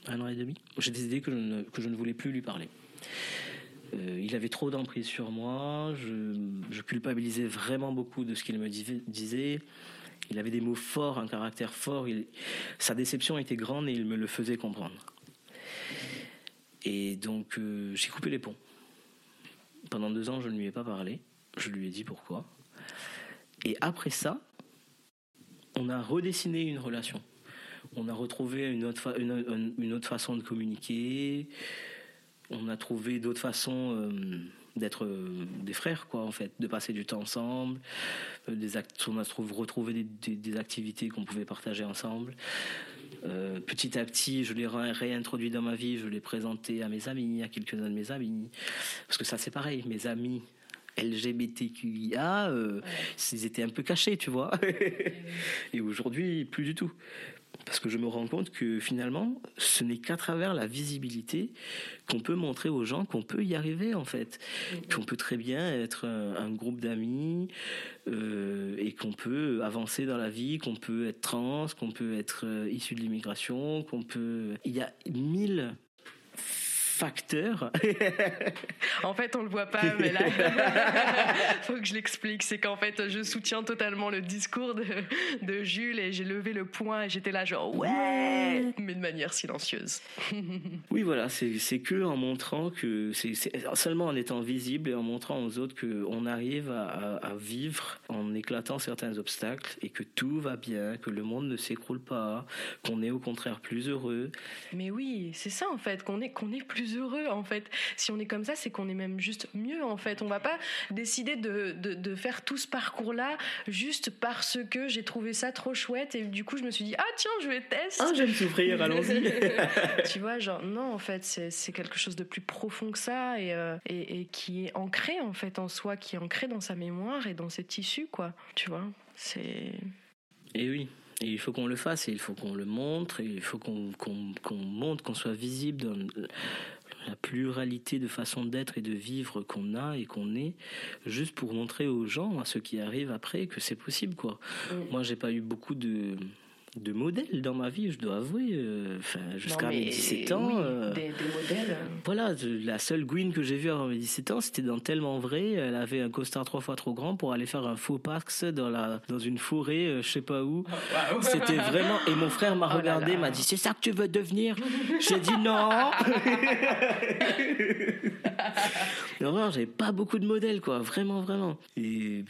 un an et demi, j'ai décidé que je, ne, voulais plus lui parler. Euh, il avait trop d'emprise sur moi. Je, culpabilisais vraiment beaucoup de ce qu'il me disait. Il avait des mots forts, un caractère fort. sa déception était grande et il me le faisait comprendre. Et donc, euh, j'ai coupé les ponts. Pendant deux ans, je ne lui ai pas parlé. Je lui ai dit pourquoi. Et après ça, on a redessiné une relation. On a retrouvé une autre, une autre façon de communiquer, on a trouvé d'autres façons euh, d'être euh, des frères, quoi, en fait, de passer du temps ensemble. Euh, des on a retrouvé des, activités qu'on pouvait partager ensemble. petit à petit, je l'ai réintroduit dans ma vie, je l'ai présenté à mes amis, à quelques-uns de mes amis. Parce que ça, c'est pareil, mes amis LGBTQIA, ils étaient un peu cachés, tu vois. Et aujourd'hui, plus du tout. Parce que je me rends compte que finalement, ce n'est qu'à travers la visibilité qu'on peut montrer aux gens qu'on peut y arriver en fait, qu'on peut très bien être un, groupe d'amis euh, et qu'on peut avancer dans la vie, qu'on peut être trans, qu'on peut être euh, issu de l'immigration, qu'on peut. Il y a mille facteur. en fait, on le voit pas, mais là, faut que je l'explique. C'est qu'en fait, je soutiens totalement le discours de, de Jules et j'ai levé le poing et j'étais là genre ouais, mais de manière silencieuse. oui, voilà, c'est que en montrant que c'est seulement en étant visible et en montrant aux autres qu'on arrive à, à, vivre en éclatant certains obstacles et que tout va bien, que le monde ne s'écroule pas, qu'on est au contraire plus heureux. Mais oui, c'est ça en fait, qu'on est qu'on est plus heureux en fait. Si on est comme ça, c'est qu'on est même juste mieux en fait. On va pas décider de, de, faire tout ce parcours-là juste parce que j'ai trouvé ça trop chouette et du coup je me suis dit ah tiens je vais tester. Ah j'aime souffrir, allons-y. tu vois genre non en fait c'est quelque chose de plus profond que ça euh, et, et, qui est ancré en fait en soi, qui est ancré dans sa mémoire et dans ses tissus quoi. Tu vois c'est. Et oui. Et il faut qu'on le fasse, et il faut qu'on le montre, et il faut qu'on montre, qu'on soit visible dans la pluralité de façons d'être et de vivre qu'on a et qu'on est, juste pour montrer aux gens, à ceux qui arrivent après, que c'est possible, quoi. Mm. Moi, j'ai pas eu beaucoup de de modèles dans ma vie, je dois avouer. Euh, enfin, jusqu'à mes 17 ans. Euh, des, modèles. Voilà, la seule Gwyn que j'ai vue avant mes 17 ans, c'était dans Tellement Vrai. Elle avait un costard trois fois trop grand pour aller faire un faux pax dans, la, dans une forêt, euh, je sais pas où. Oh, c'était vraiment. Et mon frère m'a oh regardé, m'a dit C'est ça que tu veux devenir? J'ai dit non Non, vraiment, j'avais pas beaucoup de modèles, quoi. Vraiment, vraiment. Et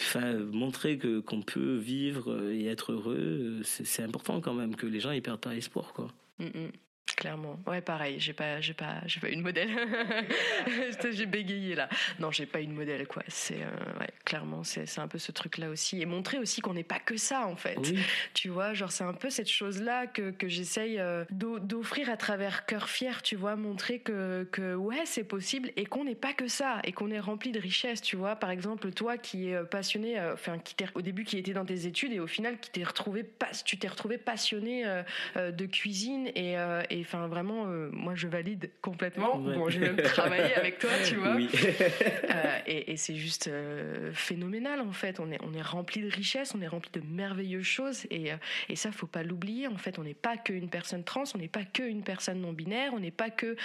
montrer que qu'on peut vivre et être heureux, c'est important quand même que les gens ils perdent pas espoir, quoi. Mm, mm. Clairement. Ouais, pareil, j'ai pas, j'ai pas, j'ai pas une modèle. j'ai bégayé là. Non, j'ai pas une modèle, quoi. C'est, euh, ouais, clairement, c'est, c'est un peu ce truc-là aussi. Et montrer aussi qu'on n'est pas que ça, en fait. Tu vois, genre, c'est un peu cette chose-là que, que j'essaye euh, d'offrir à travers Cœur Fier, tu vois, montrer que, que ouais, c'est possible et qu'on n'est pas que ça et qu'on est rempli de richesses, tu vois. Par exemple, toi qui es euh, passionné, enfin, qui au début qui était dans tes études et au final qui t'es retrouvé, pas, tu t'es retrouvé passionné de cuisine et, et enfin vraiment, euh, moi je valide complètement. Bon, j'ai même travaillé avec toi, tu vois. Euh, et, c'est juste euh, phénoménal en fait. On est, on est rempli de richesses, on est rempli de merveilleuses choses et, et ça faut pas l'oublier. En fait, on n'est pas qu'une personne trans, on n'est pas qu'une personne non binaire, on n'est pas que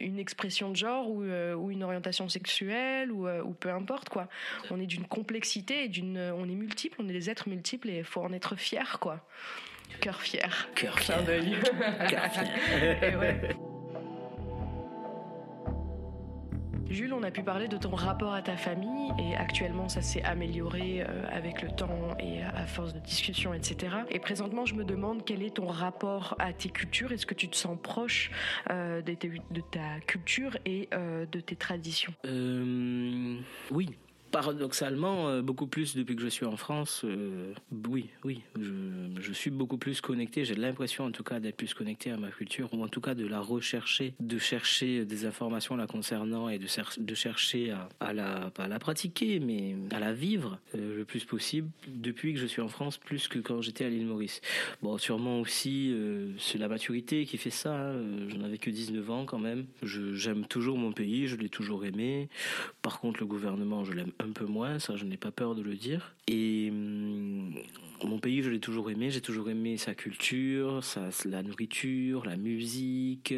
une expression de genre ou, ou une orientation sexuelle ou, ou, peu importe quoi. On est d'une complexité et d'une, on est multiple, on est des êtres multiples et il faut en être fier quoi. Cœur fier. Cœur fier. Cœur fier. Jules, on a pu parler de ton rapport à ta famille et actuellement ça s'est amélioré euh, avec le temps et à force de discussion, etc. Et présentement, je me demande quel est ton rapport à tes cultures. Est-ce que tu te sens proche euh, de, ta culture et euh, de tes traditions? Oui, paradoxalement, euh, beaucoup plus depuis que je suis en France. Euh, oui, oui, je, suis beaucoup plus connecté. J'ai l'impression, en tout cas, d'être plus connecté à ma culture, ou en tout cas de la rechercher, de chercher des informations la concernant et de, chercher à, la, pas à la pratiquer, mais à la vivre euh, le plus possible depuis que je suis en France, plus que quand j'étais à l'île Maurice. Bon, sûrement aussi, c'est la maturité qui fait ça. Hein. J'en avais que 19 ans quand même. J'aime toujours mon pays, je l'ai toujours aimé. Par contre, le gouvernement, je l'aime un peu moins, ça je n'ai pas peur de le dire. Et hum, mon pays, je l'ai toujours aimé. J'ai toujours aimé sa culture, sa, la nourriture, la musique,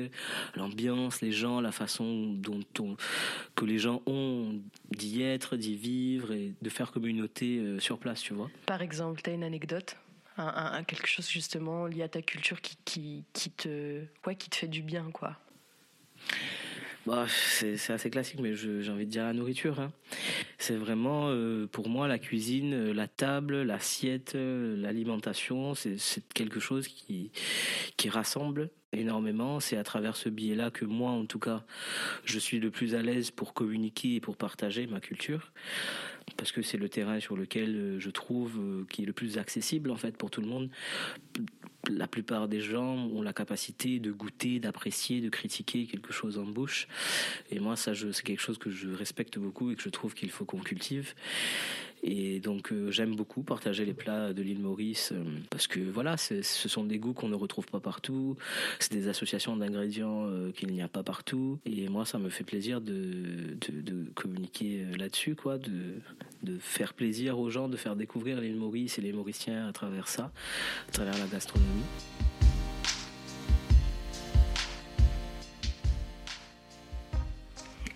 l'ambiance, les gens, la façon dont on, que les gens ont d'y être, d'y vivre et de faire communauté euh, sur place, tu vois. Par exemple, tu as une anecdote un, quelque chose justement lié à ta culture qui, qui, qui te, ouais, qui te fait du bien, quoi? Bah, c'est assez classique, mais j'ai envie de dire la nourriture. Hein. C'est vraiment, euh, pour moi, la cuisine, euh, la table, l'assiette, euh, l'alimentation, c'est quelque chose qui, qui rassemble énormément. C'est à travers ce biais-là que moi, en tout cas, je suis le plus à l'aise pour communiquer et pour partager ma culture. Parce que c'est le terrain sur lequel je trouve qui est le plus accessible, en fait, pour tout le monde la plupart des gens ont la capacité de goûter, d'apprécier, de critiquer quelque chose en bouche. Et moi, ça, c'est quelque chose que je respecte beaucoup et que je trouve qu'il faut qu'on cultive. Et donc euh, j'aime beaucoup partager les plats de l'île Maurice euh, parce que voilà, ce sont des goûts qu'on ne retrouve pas partout. C'est des associations d'ingrédients euh, qu'il n'y a pas partout. Et moi, ça me fait plaisir de, de, communiquer là-dessus, quoi, de, de faire plaisir aux gens, de faire découvrir l'île Maurice et les Mauriciens à travers ça, à travers la gastronomie.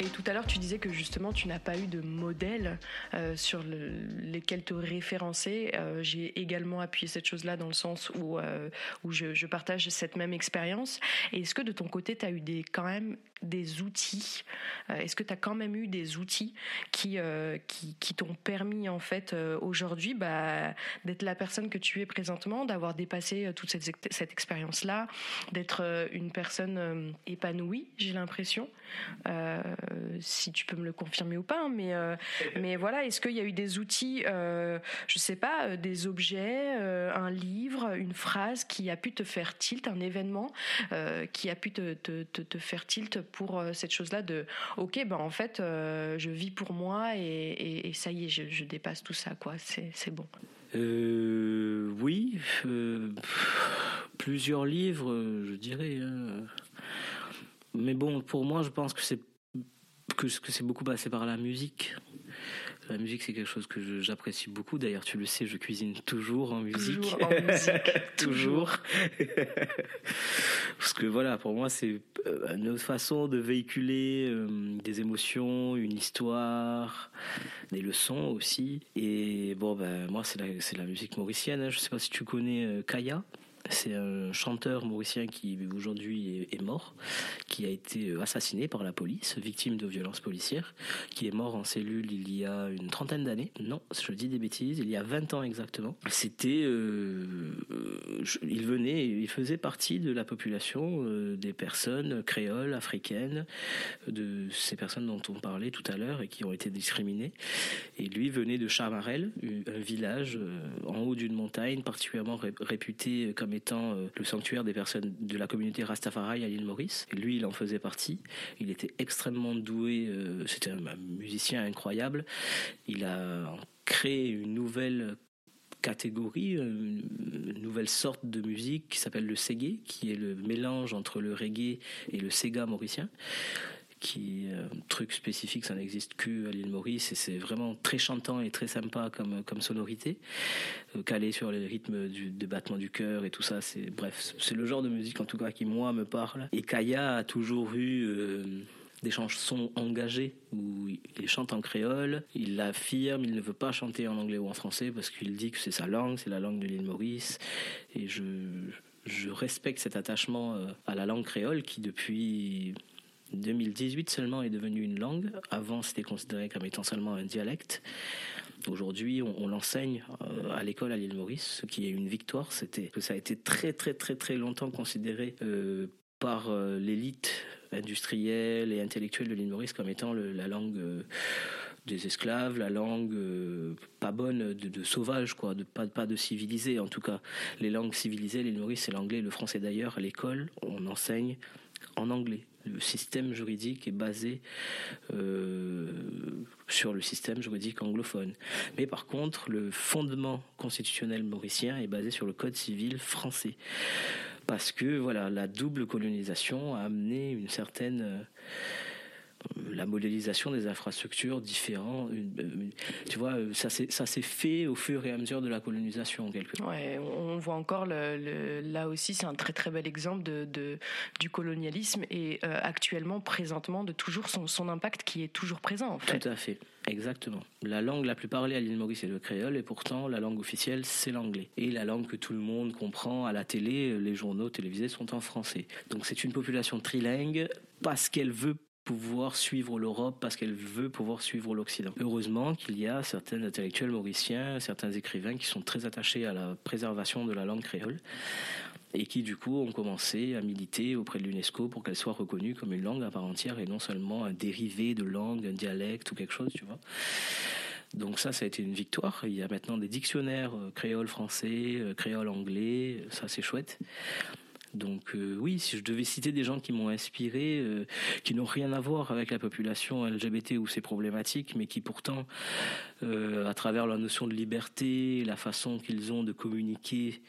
Et tout à l'heure, tu disais que justement, tu n'as pas eu de modèle euh, sur lesquels te référencer. Euh, j'ai également appuyé cette chose-là dans le sens où, euh, je, je, partage cette même expérience. Est-ce que de ton côté, tu as eu des, quand même des outils. Est-ce que tu as quand même eu des outils qui, qui, qui t'ont permis, en fait, aujourd'hui, bah, d'être la personne que tu es présentement, d'avoir dépassé toute cette, cette expérience-là, d'être une personne épanouie, j'ai l'impression. Si tu peux me le confirmer ou pas, hein, mais, euh, mais voilà, est-ce qu'il y a eu des outils, euh, je sais pas, euh, des objets, un livre, une phrase qui a pu te faire tilt, un événement qui a pu te, te, te, faire tilt pour cette chose-là de, ok, ben en fait, je vis pour moi et, et, ça y est, je, dépasse tout ça, quoi, c'est bon. oui, plusieurs livres, je dirais. Hein. Mais bon, pour moi, je pense que c'est que, c'est beaucoup passé par la musique. La musique, c'est quelque chose que j'apprécie beaucoup. D'ailleurs, tu le sais, je cuisine toujours en musique. Toujours en musique. toujours. Parce que voilà, pour moi, c'est euh, une autre façon de véhiculer euh, des émotions, une histoire, des leçons aussi. Et bon, ben, moi, c'est la, la, musique mauricienne. Hein. Je sais pas si tu connais euh, Kaya. C'est un chanteur mauricien qui aujourd'hui est mort, qui a été euh, assassiné par la police, victime de violences policières, qui est mort en cellule il y a une trentaine d'années. Non, je dis des bêtises, il y a 20 ans exactement. C'était, euh, il venait, il faisait partie de la population euh, des personnes créoles, africaines, de ces personnes dont on parlait tout à l'heure et qui ont été discriminées. Et lui venait de Chamarel, un village en haut d'une montagne particulièrement réputé comme étant euh, le sanctuaire des personnes de la communauté Rastafari à l'île Maurice. Et lui, il en faisait partie. Il était extrêmement doué. Euh, c'était un, musicien incroyable. Il a créé une nouvelle catégorie, une nouvelle sorte de musique qui s'appelle le Ségué, qui est le mélange entre le reggae et le Sega mauricien qui est un truc spécifique, ça n'existe que à l'île Maurice et c'est vraiment très chantant et très sympa comme, comme sonorité, euh, calé sur les rythmes du, des battements du cœur et tout ça. C'est bref, c'est le genre de musique en tout cas qui moi me parle. Et Kaya a toujours eu euh, des chansons engagées où il chante en créole, il l'affirme, il ne veut pas chanter en anglais ou en français parce qu'il dit que c'est sa langue, c'est la langue de l'île Maurice et je je respecte cet attachement euh, à la langue créole qui depuis 2018 seulement est devenu une langue. Avant, c'était considéré comme étant seulement un dialecte. Aujourd'hui, on, l'enseigne euh, à l'école à l'île Maurice, ce qui est une victoire. C'était que ça a été très très très très longtemps considéré euh, par euh, l'élite industrielle et intellectuelle de l'île Maurice comme étant la langue des esclaves, la langue pas bonne de, de, sauvage, quoi, de pas, pas de civilisé. En tout cas, les langues civilisées, l'île Maurice, c'est l'anglais, le français d'ailleurs. À l'école, on enseigne en anglais le système juridique est basé euh, sur le système juridique anglophone. Mais par contre, le fondement constitutionnel mauricien est basé sur le code civil français. Parce que voilà, la double colonisation a amené une certaine la modélisation des infrastructures différentes. Tu vois, ça s'est fait au fur et à mesure de la colonisation, quelque Ouais, on voit encore le, là aussi, c'est un très très bel exemple de, du colonialisme et euh, actuellement, présentement, de toujours son, son impact qui est toujours présent. En fait. Tout à fait. Exactement. La langue la plus parlée à l'île Maurice c'est le créole et pourtant la langue officielle c'est l'anglais. Et la langue que tout le monde comprend à la télé, les journaux télévisés sont en français. Donc c'est une population trilingue parce qu'elle veut pouvoir suivre l'Europe parce qu'elle veut pouvoir suivre l'Occident. Heureusement qu'il y a certains intellectuels mauriciens, certains écrivains qui sont très attachés à la préservation de la langue créole et qui du coup ont commencé à militer auprès de l'UNESCO pour qu'elle soit reconnue comme une langue à part entière et non seulement un dérivé de langue, un dialecte ou quelque chose, tu vois. Donc ça, ça a été une victoire. Il y a maintenant des dictionnaires euh, créole français, euh, créole anglais, ça c'est chouette. Donc euh, oui, si je devais citer des gens qui m'ont inspiré, euh, qui n'ont rien à voir avec la population LGBT ou ses problématiques, mais qui pourtant, euh, à travers la notion de liberté, la façon qu'ils ont de communiquer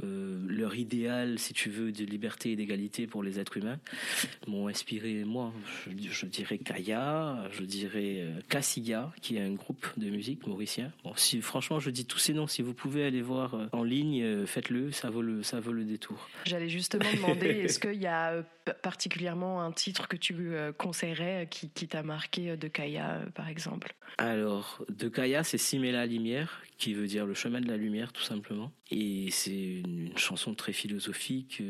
leur idéal, si tu veux, de liberté et d'égalité pour les êtres humains, m'ont inspiré moi. Je, dirais Kaya, je dirais Kassiga, qui est un groupe de musique mauricien. Bon, si franchement, je dis tous ces noms, si vous pouvez aller voir en ligne, faites-le, ça vaut le ça vaut le détour justement demander, est-ce qu'il y a euh, particulièrement un titre que tu euh, conseillerais euh, qui, t'a marqué de Kaya, par exemple? Alors, de Kaya, c'est Simela Lumière, qui veut dire le chemin de la lumière, tout simplement. Et c'est une, chanson très philosophique.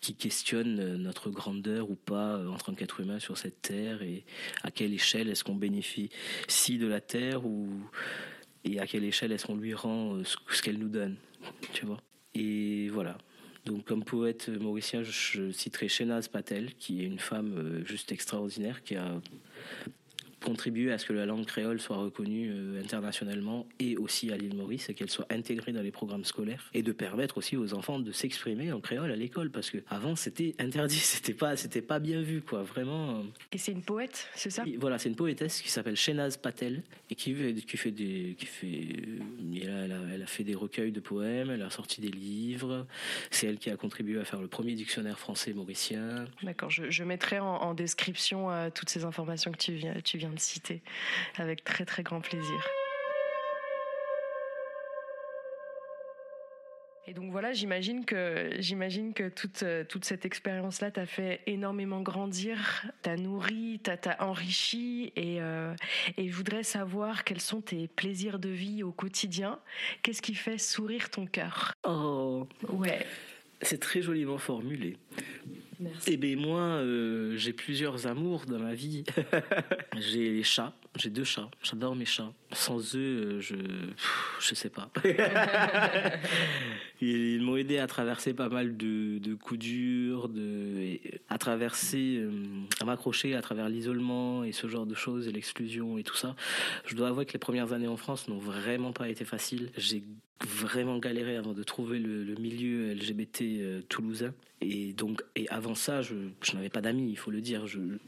qui questionne notre grandeur ou pas en tant qu'être humain sur cette terre et à quelle échelle est-ce qu'on bénéficie de la terre ou et à quelle échelle est-ce qu'on lui rend ce qu'elle nous donne, tu vois? Et voilà, donc, comme poète mauricien, je, citerai Shenaz Patel, qui est une femme euh, juste extraordinaire, qui a contribuer à ce que la langue créole soit reconnue euh, internationalement et aussi à l'île Maurice et qu'elle soit intégrée dans les programmes scolaires et de permettre aussi aux enfants de s'exprimer en créole à l'école parce que avant c'était interdit, c'était pas c'était pas bien vu quoi, vraiment. Euh. Et c'est une poète, c'est ça? Voilà, c'est une poétesse qui s'appelle Shenaz Patel et qui, qui fait des qui fait euh, elle a, elle a fait des recueils de poèmes, elle a sorti des livres, c'est elle qui a contribué à faire le premier dictionnaire français mauricien. D'accord, je, je, mettrai en, description toutes ces informations que tu viens tu viens de citer, avec très très grand plaisir. Et donc voilà, j'imagine que j'imagine que toute toute cette expérience-là t'a fait énormément grandir, t'a nourri, t'a enrichi, et euh, et je voudrais savoir quels sont tes plaisirs de vie au quotidien. Qu'est-ce qui fait sourire ton cœur? Oh, ouais. C'est très joliment formulé. Eh bien moi, euh, j'ai plusieurs amours dans ma vie. j'ai les chats, j'ai deux chats. J'adore mes chats. Sans eux, euh, je je sais pas. Ils m'ont aidé à traverser pas mal de, coups durs, de, à traverser, euh, à m'accrocher à travers l'isolement et ce genre de choses et l'exclusion et tout ça. Je dois avouer que les premières années en France n'ont vraiment pas été faciles. J'ai vraiment galéré avant de trouver le, milieu LGBT toulousain. Et donc, et avant ça, je, je n'avais pas d'amis, il faut le dire.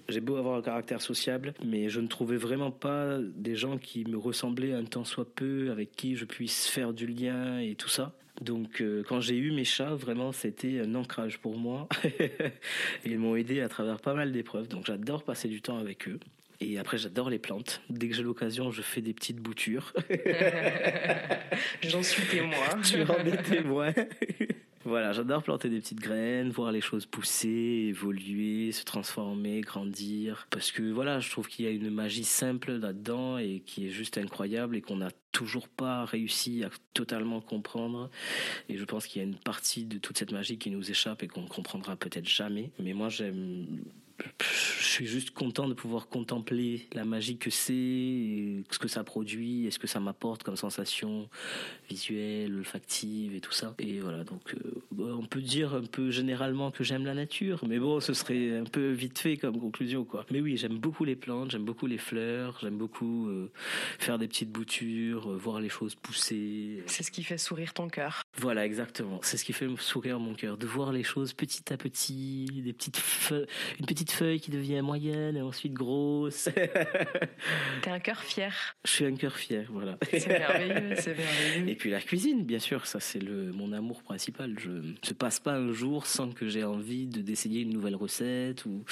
J'ai beau avoir un caractère sociable, mais je ne trouvais vraiment pas des gens qui me ressemblaient un tant soit peu, avec qui je puisse faire du lien et tout ça. Donc, euh, quand j'ai eu mes chats, vraiment, c'était un ancrage pour moi. ils m'ont aidé à travers pas mal d'épreuves. Donc, j'adore passer du temps avec eux. Et après, j'adore les plantes. Dès que j'ai l'occasion, je fais des petites boutures. J'en suis témoin. Tu en es témoin. Voilà, j'adore planter des petites graines, voir les choses pousser, évoluer, se transformer, grandir. Parce que voilà, je trouve qu'il y a une magie simple là-dedans et qui est juste incroyable et qu'on n'a toujours pas réussi à totalement comprendre. Et je pense qu'il y a une partie de toute cette magie qui nous échappe et qu'on ne comprendra peut-être jamais. Mais moi, j'aime je suis juste content de pouvoir contempler la magie que c'est, ce que ça produit, et ce que ça m'apporte comme sensation visuelle, olfactive et tout ça. Et voilà, donc euh, on peut dire un peu généralement que j'aime la nature, mais bon, ce serait un peu vite fait comme conclusion, quoi. Mais oui, j'aime beaucoup les plantes, j'aime beaucoup les fleurs, j'aime beaucoup euh, faire des petites boutures, euh, voir les choses pousser. C'est ce qui fait sourire ton cœur. Voilà, exactement. C'est ce qui fait sourire mon cœur, de voir les choses petit à petit, des petites feuilles, une petite feuille qui devient moyenne et ensuite grosse. T'es un cœur fier. Je suis un cœur fier, voilà. C'est merveilleux, c'est merveilleux. Et puis la cuisine, bien sûr, ça c'est le mon amour principal. Je ne se passe pas un jour sans que j'ai envie de d'essayer une nouvelle recette ou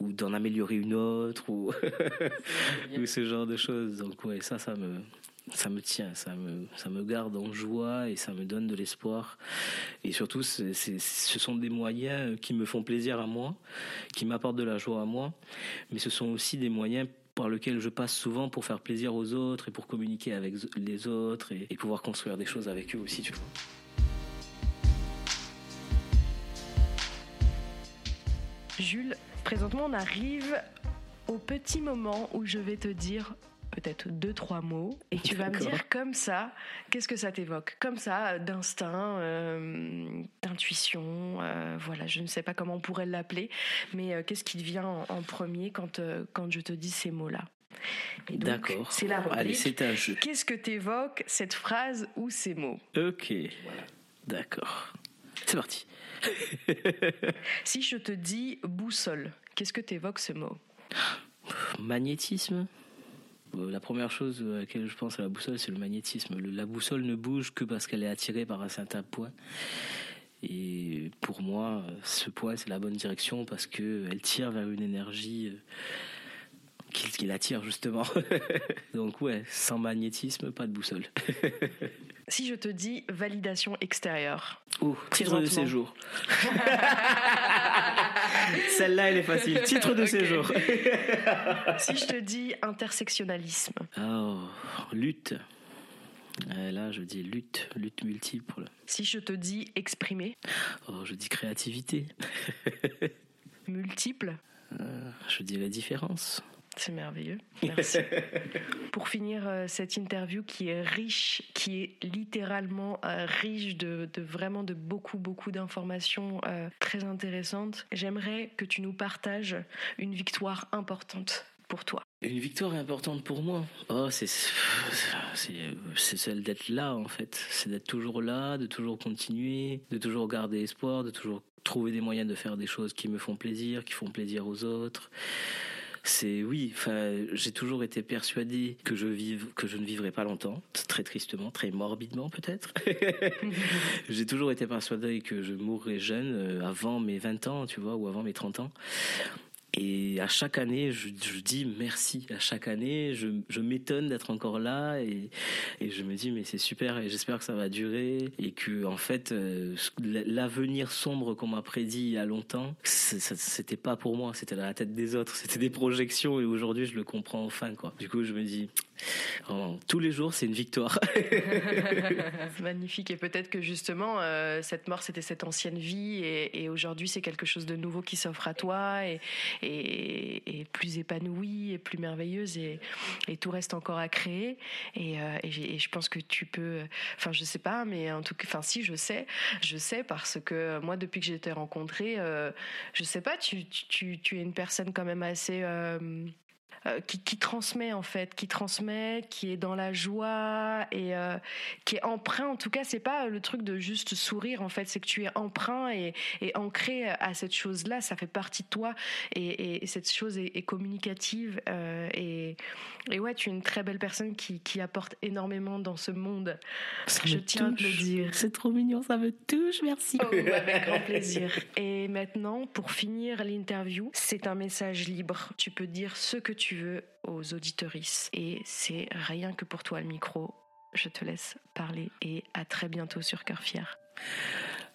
ou d'en améliorer une autre ou, ou ce genre de choses. Donc ouais, ça, ça me ça me tient, ça me, ça me garde en joie et ça me donne de l'espoir. Et surtout, ce sont des moyens qui me font plaisir à moi, qui m'apportent de la joie à moi, mais ce sont aussi des moyens par lesquels je passe souvent pour faire plaisir aux autres et pour communiquer avec les autres et, et pouvoir construire des choses avec eux aussi, tu vois. Jules, présentement on arrive au petit moment où je vais te dire peut-être deux, trois mots, et tu vas me dire comme ça, qu'est-ce que ça t'évoque? Comme ça, d'instinct, euh, d'intuition, euh, voilà, je ne sais pas comment on pourrait l'appeler, mais euh, qu'est-ce qui te vient en, premier quand, quand je te dis ces mots-là? D'accord. C'est la Allez, c'est un jeu. Qu'est-ce que t'évoque cette phrase ou ces mots? Ok. D'accord. C'est parti. si je te dis boussole, qu'est-ce que t'évoques ce mot? Magnétisme la première chose à laquelle je pense à la boussole, c'est le magnétisme. la boussole ne bouge que parce qu'elle est attirée par un certain point. Et pour moi, ce point, c'est la bonne direction parce qu'elle tire vers une énergie euh, qui, l'attire justement. Donc ouais, sans magnétisme, pas de boussole. si je te dis validation extérieure. Ouh, titre de séjour. Celle-là, elle est facile. Titre de séjour. si je te dis intersectionnalisme. Oh, lutte. Euh, là, je dis lutte, lutte multiple. Si je te dis exprimer. Oh, je dis créativité. multiple. Euh, je dis la différence. C'est merveilleux. Merci. Pour finir euh, cette interview qui est riche, qui est littéralement euh, riche de, vraiment de beaucoup, beaucoup d'informations euh, très intéressantes, j'aimerais que tu nous partages une victoire importante pour toi. Une victoire importante pour moi, oh, c'est celle d'être là en fait, c'est d'être toujours là, de toujours continuer, de toujours garder espoir, de toujours trouver des moyens de faire des choses qui me font plaisir, qui font plaisir aux autres c'est oui. Enfin, j'ai toujours été persuadé que je vive, que je ne vivrai pas longtemps, très tristement, très morbidement peut-être. j'ai toujours été persuadé que je mourrais jeune, euh, avant mes 20 ans, tu vois, ou avant mes 30 ans. Et à chaque année, je, dis merci. À chaque année, je, m'étonne d'être encore là et, et, je me dis mais c'est super et j'espère que ça va durer et que en fait euh, l'avenir sombre qu'on m'a prédit il y a longtemps, c'était pas pour moi, c'était dans la tête des autres, c'était des projections et aujourd'hui je le comprends enfin quoi. Du coup, je me dis tous les jours, c'est une victoire. Magnifique. Et peut-être que justement, euh, cette mort, c'était cette ancienne vie, et, aujourd'hui, c'est quelque chose de nouveau qui s'offre à toi, et, et, plus épanouie, et plus merveilleuse, et, tout reste encore à créer. Euh, et, je pense que tu peux, enfin, je sais pas, mais en tout cas, enfin, si, je sais, je sais parce que moi, depuis que j'ai été rencontrée, euh, je sais pas, tu, tu, tu, es une personne quand même assez euh, qui, qui, transmet en fait, qui transmet, qui est dans la joie et euh, qui est emprunt. En tout cas, c'est pas le truc de juste sourire en fait, c'est que tu es emprunt et, et, ancré à cette chose-là. Ça fait partie de toi et, et cette chose est, est communicative euh, et, et ouais, tu es une très belle personne qui, qui apporte énormément dans ce monde. Ça Je tiens à te le dire. C'est trop mignon, ça me touche. Merci. Oh, avec grand plaisir. Et maintenant, pour finir l'interview, c'est un message libre. Tu peux dire ce que tu veux aux auditorices. Et c'est rien que pour toi le micro. Je te laisse parler et à très bientôt sur Cœur Fier.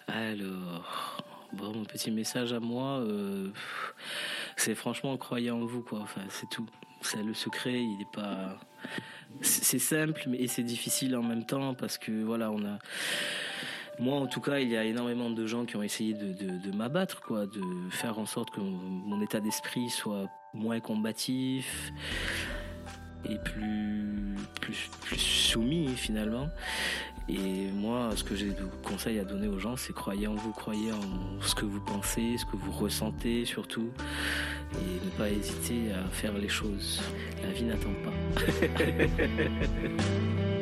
Alors, bon, mon petit message à moi, euh, c'est franchement croyez en vous, quoi. Enfin, c'est tout. C'est le secret, il n'est pas. C'est simple, mais c'est difficile en même temps parce que voilà, on a. Moi, en tout cas, il y a énormément de gens qui ont essayé de, de m'abattre, quoi, de faire en sorte que mon état d'esprit soit moins combatif et plus, plus, plus soumis finalement. Et moi, ce que j'ai de conseil à donner aux gens, c'est croyez en vous, croyez en ce que vous pensez, ce que vous ressentez surtout, et ne pas hésiter à faire les choses. La vie n'attend pas.